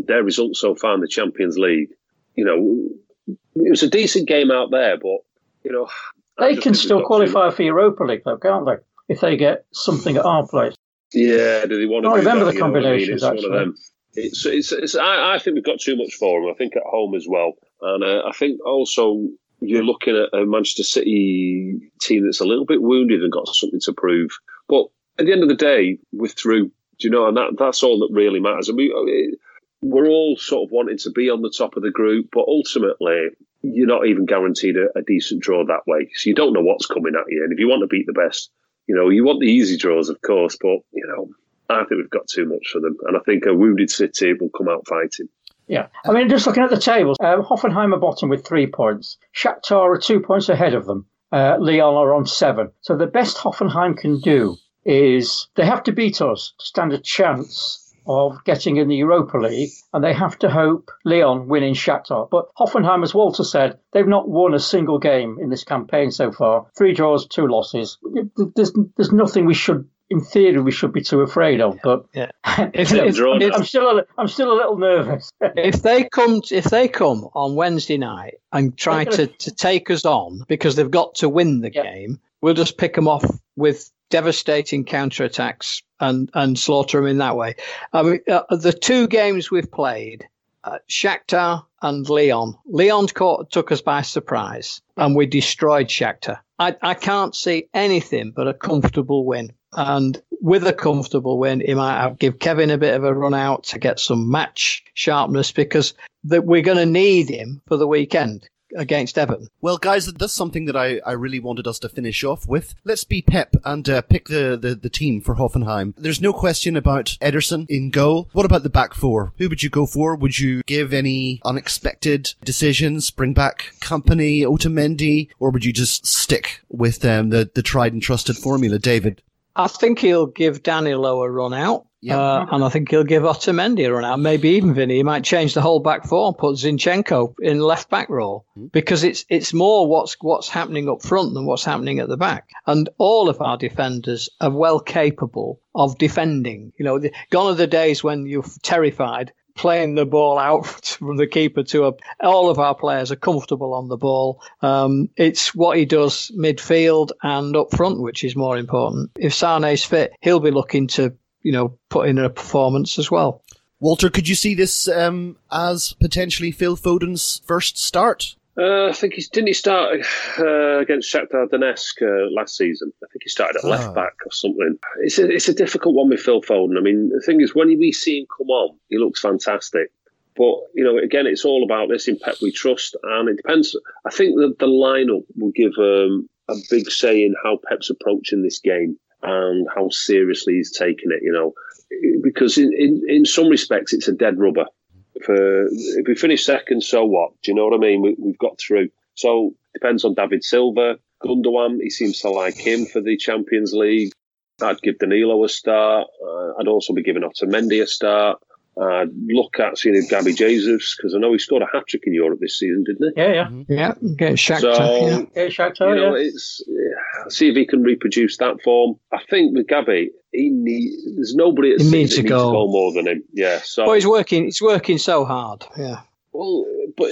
Speaker 2: their results so far in the Champions League, you know, it was a decent game out there, but you know,
Speaker 3: they can still qualify for Europa League, though, can't they? If they get something at our place.
Speaker 2: Yeah, do they want to?
Speaker 3: I remember that, the combinations. I mean?
Speaker 2: It's actually. one of them. It's, it's, it's I, I, think we've got too much for them. I think at home as well, and uh, I think also you're looking at a Manchester City team that's a little bit wounded and got something to prove. But at the end of the day, we're through. Do you know? And that that's all that really matters. And we we're all sort of wanting to be on the top of the group, but ultimately you're not even guaranteed a, a decent draw that way. So you don't know what's coming at you. And if you want to beat the best, you know, you want the easy draws, of course, but you know, I think we've got too much for them, and I think a wounded City will come out fighting.
Speaker 3: Yeah, I mean, just looking at the tables, um, Hoffenheim are bottom with three points. Shakhtar are two points ahead of them. Uh, Lyon are on seven. So the best Hoffenheim can do is they have to beat us to stand a chance of getting in the Europa League, and they have to hope Lyon win in Shakhtar. But Hoffenheim, as Walter said, they've not won a single game in this campaign so far. Three draws, two losses. There's, there's nothing we should in theory we should be too afraid of. But yeah. (laughs) I'm still a, I'm still a little nervous. (laughs)
Speaker 4: if they come if they come on Wednesday night and try to, (laughs) to take us on because they've got to win the yeah. game, we'll just pick them off with devastating counterattacks and and slaughter them in that way. I mean, uh, the two games we've played. Uh, Shakhtar and Leon. Lyon caught, took us by surprise and we destroyed Shakhtar. I, I can't see anything but a comfortable win and with a comfortable win, he might have give Kevin a bit of a run out to get some match sharpness because that we're going to need him for the weekend against Everton.
Speaker 1: Well, guys, that's something that I, I really wanted us to finish off with. Let's be pep and uh, pick the, the, the team for Hoffenheim. There's no question about Ederson in goal. What about the back four? Who would you go for? Would you give any unexpected decisions? Bring back Kompany, Otamendi, or would you just stick with um, the, the tried and trusted formula, David?
Speaker 4: I think he'll give Danilo a run out. Yep. Uh, and I think he'll give Otamendi a run out. Maybe even Vinny. He might change the whole back four and put Zinchenko in left back role mm-hmm. because it's it's more what's what's happening up front than what's happening at the back. And all of our defenders are well capable of defending. You know, the, gone are the days when you're terrified playing the ball out (laughs) from the keeper to a, all of our players are comfortable on the ball. Um, it's what he does midfield and up front, which is more important. If Sane's fit, he'll be looking to, you know, put in a performance as well.
Speaker 1: Walter, could you see this um, as potentially Phil Foden's first start?
Speaker 2: Uh, I think he's didn't he start uh, against Shakhtar Donetsk uh, last season. I think he started at oh. left back or something. It's a it's a difficult one with Phil Foden. I mean, the thing is, when we see him come on, he looks fantastic. But you know, again, it's all about this in Pep we trust, and it depends. I think that the lineup will give um, a big say in how Pep's approaching this game and how seriously he's taking it. You know, because in, in, in some respects, it's a dead rubber for if we finish second, so what? Do you know what I mean? We, have got through. So depends on David Silva, Gundogan. He seems to like him for the Champions League. I'd give Danilo a start. Uh, I'd also be giving Otamendi a start. Uh, look at seeing if Gabby Jesus because I know he scored a hat trick in Europe this season, didn't
Speaker 3: he? Yeah, yeah,
Speaker 4: mm-hmm. yeah. Get Shakhtar.
Speaker 3: So, yeah. Get Shakhtar, you know,
Speaker 2: yeah. it's yeah, see if he can reproduce that form. I think with Gabby, he need, there's nobody at he needs, to, needs go. to go more than him. Yeah, so
Speaker 4: well, he's working. He's working so hard. Yeah.
Speaker 2: Well, but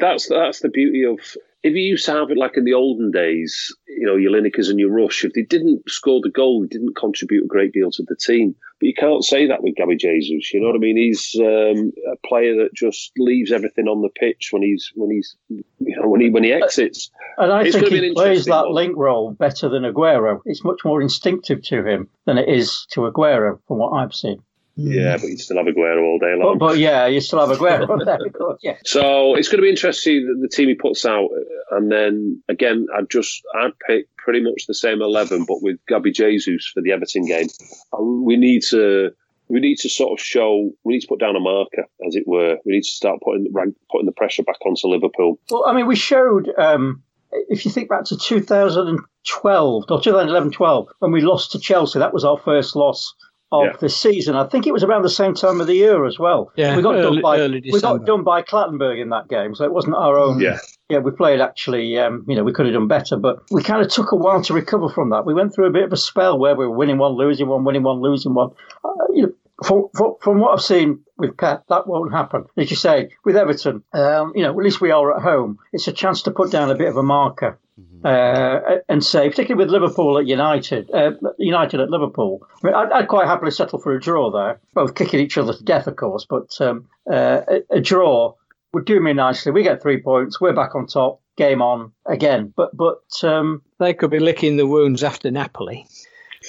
Speaker 2: that's that's the beauty of if you used to have it like in the olden days, you know, your Linekers and your Rush, if they didn't score the goal, they didn't contribute a great deal to the team. But you can't say that with Gabby Jesus. You know what I mean? He's um, a player that just leaves everything on the pitch when he's when he's you know when he when he exits.
Speaker 3: And I it's think he plays that one. link role better than Aguero. It's much more instinctive to him than it is to Aguero, from what I've seen.
Speaker 2: Yeah, but you still have Aguero all day long.
Speaker 3: But, but yeah, you still have Aguero (laughs) all day. Yeah.
Speaker 2: So it's going to be interesting the team he puts out, and then again, I'd just I'd pick pretty much the same eleven, but with Gabby Jesus for the Everton game. Uh, we need to we need to sort of show we need to put down a marker, as it were. We need to start putting putting the pressure back onto Liverpool.
Speaker 3: Well, I mean, we showed. Um, if you think back to 2012 or 2011-12 when we lost to Chelsea, that was our first loss of yeah. the season. I think it was around the same time of the year as well.
Speaker 4: Yeah,
Speaker 3: we got
Speaker 4: early,
Speaker 3: done by we got done by Clattenburg in that game, so it wasn't our own.
Speaker 2: Yeah,
Speaker 3: yeah, we played actually. Um, you know, we could have done better, but we kind of took a while to recover from that. We went through a bit of a spell where we were winning one, losing one, winning one, losing one. Uh, you know, for, for, from what I've seen with Pep, that won't happen. As you say, with Everton, um, you know, at least we are at home. It's a chance to put down a bit of a marker. Mm-hmm. Uh, and say, particularly with Liverpool at United, uh, United at Liverpool, I mean, I'd, I'd, quite happily settle for a draw there. Both kicking each other to death, of course, but um, uh, a, a, draw would do me nicely. We get three points, we're back on top, game on again. But but um,
Speaker 4: they could be licking the wounds after Napoli.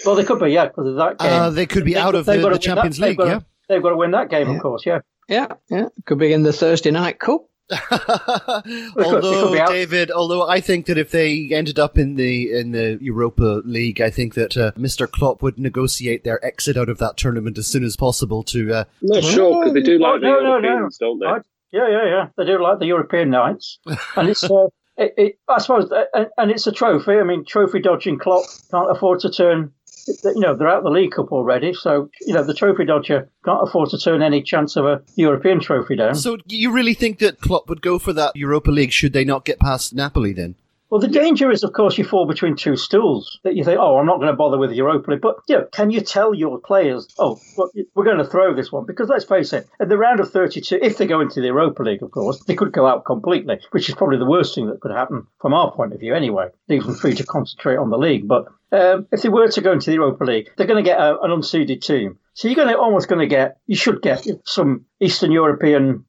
Speaker 3: Well, they could be, yeah, because of that game.
Speaker 1: Uh, they could be they, out of the, the Champions League,
Speaker 3: they've
Speaker 1: yeah.
Speaker 3: To, they've got to win that game, yeah. of course, yeah.
Speaker 4: Yeah, yeah, could be in the Thursday night cup. (laughs)
Speaker 1: although David, although I think that if they ended up in the in the Europa League, I think that uh, Mr. Klopp would negotiate their exit out of that tournament as soon as possible. To
Speaker 2: uh, not sure because they do like the no, Europeans, no, no. don't they? I,
Speaker 3: yeah, yeah, yeah. They do like the European nights, (laughs) and it's. Uh, it, it, I suppose, uh, and, and it's a trophy. I mean, trophy dodging Klopp can't afford to turn you know, they're out the League Cup already. So, you know, the trophy dodger can't afford to turn any chance of a European trophy down.
Speaker 1: So, you really think that Klopp would go for that Europa League should they not get past Napoli then?
Speaker 3: Well, the danger is, of course, you fall between two stools. That you think, oh, I'm not going to bother with the Europa League. But, you know, can you tell your players, oh, well, we're going to throw this one? Because let's face it, at the round of 32, if they go into the Europa League, of course, they could go out completely, which is probably the worst thing that could happen from our point of view anyway. Leaves them free to concentrate on the league. But um, if they were to go into the Europa League, they're going to get a, an unseeded team. So you're going to almost going to get, you should get some Eastern European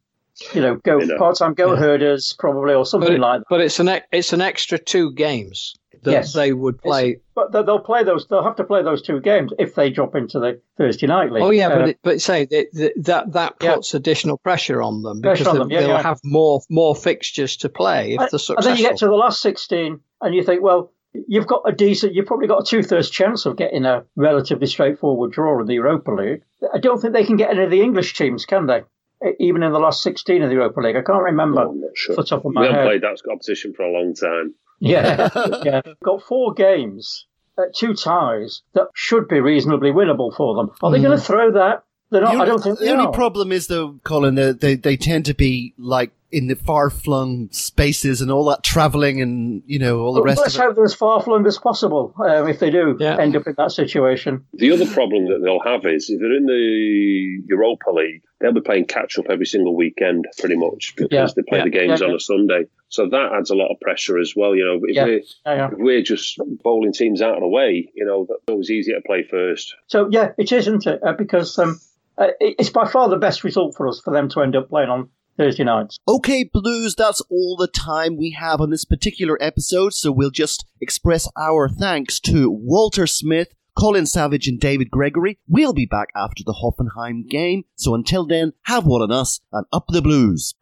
Speaker 3: you know, go you know. part-time go yeah. herders probably or something
Speaker 4: it,
Speaker 3: like that.
Speaker 4: But it's an it's an extra two games that yes. they would play. It's,
Speaker 3: but they'll play those. They'll have to play those two games if they drop into the Thursday night league.
Speaker 4: Oh yeah, uh, but it, but say that that that puts yeah. additional pressure on them because on them. Yeah, they'll have more more fixtures to play if they're successful.
Speaker 3: And then you get to the last sixteen, and you think, well, you've got a decent, you've probably got a two thirds chance of getting a relatively straightforward draw in the Europa League. I don't think they can get any of the English teams, can they? Even in the last 16 of the Europa League. I can't remember no, sure. the top of my
Speaker 2: we
Speaker 3: head.
Speaker 2: haven't played that competition for a long time.
Speaker 3: Yeah, (laughs) yeah. Got four games, uh, two ties that should be reasonably winnable for them. Are they mm. going to throw that? They're not,
Speaker 1: the,
Speaker 3: I don't think
Speaker 1: the only problem is though, Colin, they, they, they tend to be like in the far flung spaces and all that traveling and you know all the rest.
Speaker 3: Let's hope they're as far flung as possible. Um, if they do yeah. end up in that situation.
Speaker 2: The other problem that they'll have is if they're in the Europa League, they'll be playing catch up every single weekend, pretty much because yeah. they play yeah. the games on a Sunday. So that adds a lot of pressure as well. You know, if, we're, if we're just bowling teams out of the way, you know, that's always easier to play first.
Speaker 3: So yeah, it is, isn't it? Uh, because um, uh, it's by far the best result for us for them to end up playing on Thursday nights.
Speaker 1: Okay, Blues, that's all the time we have on this particular episode, so we'll just express our thanks to Walter Smith, Colin Savage, and David Gregory. We'll be back after the Hoffenheim game, so until then, have one on us and up the Blues.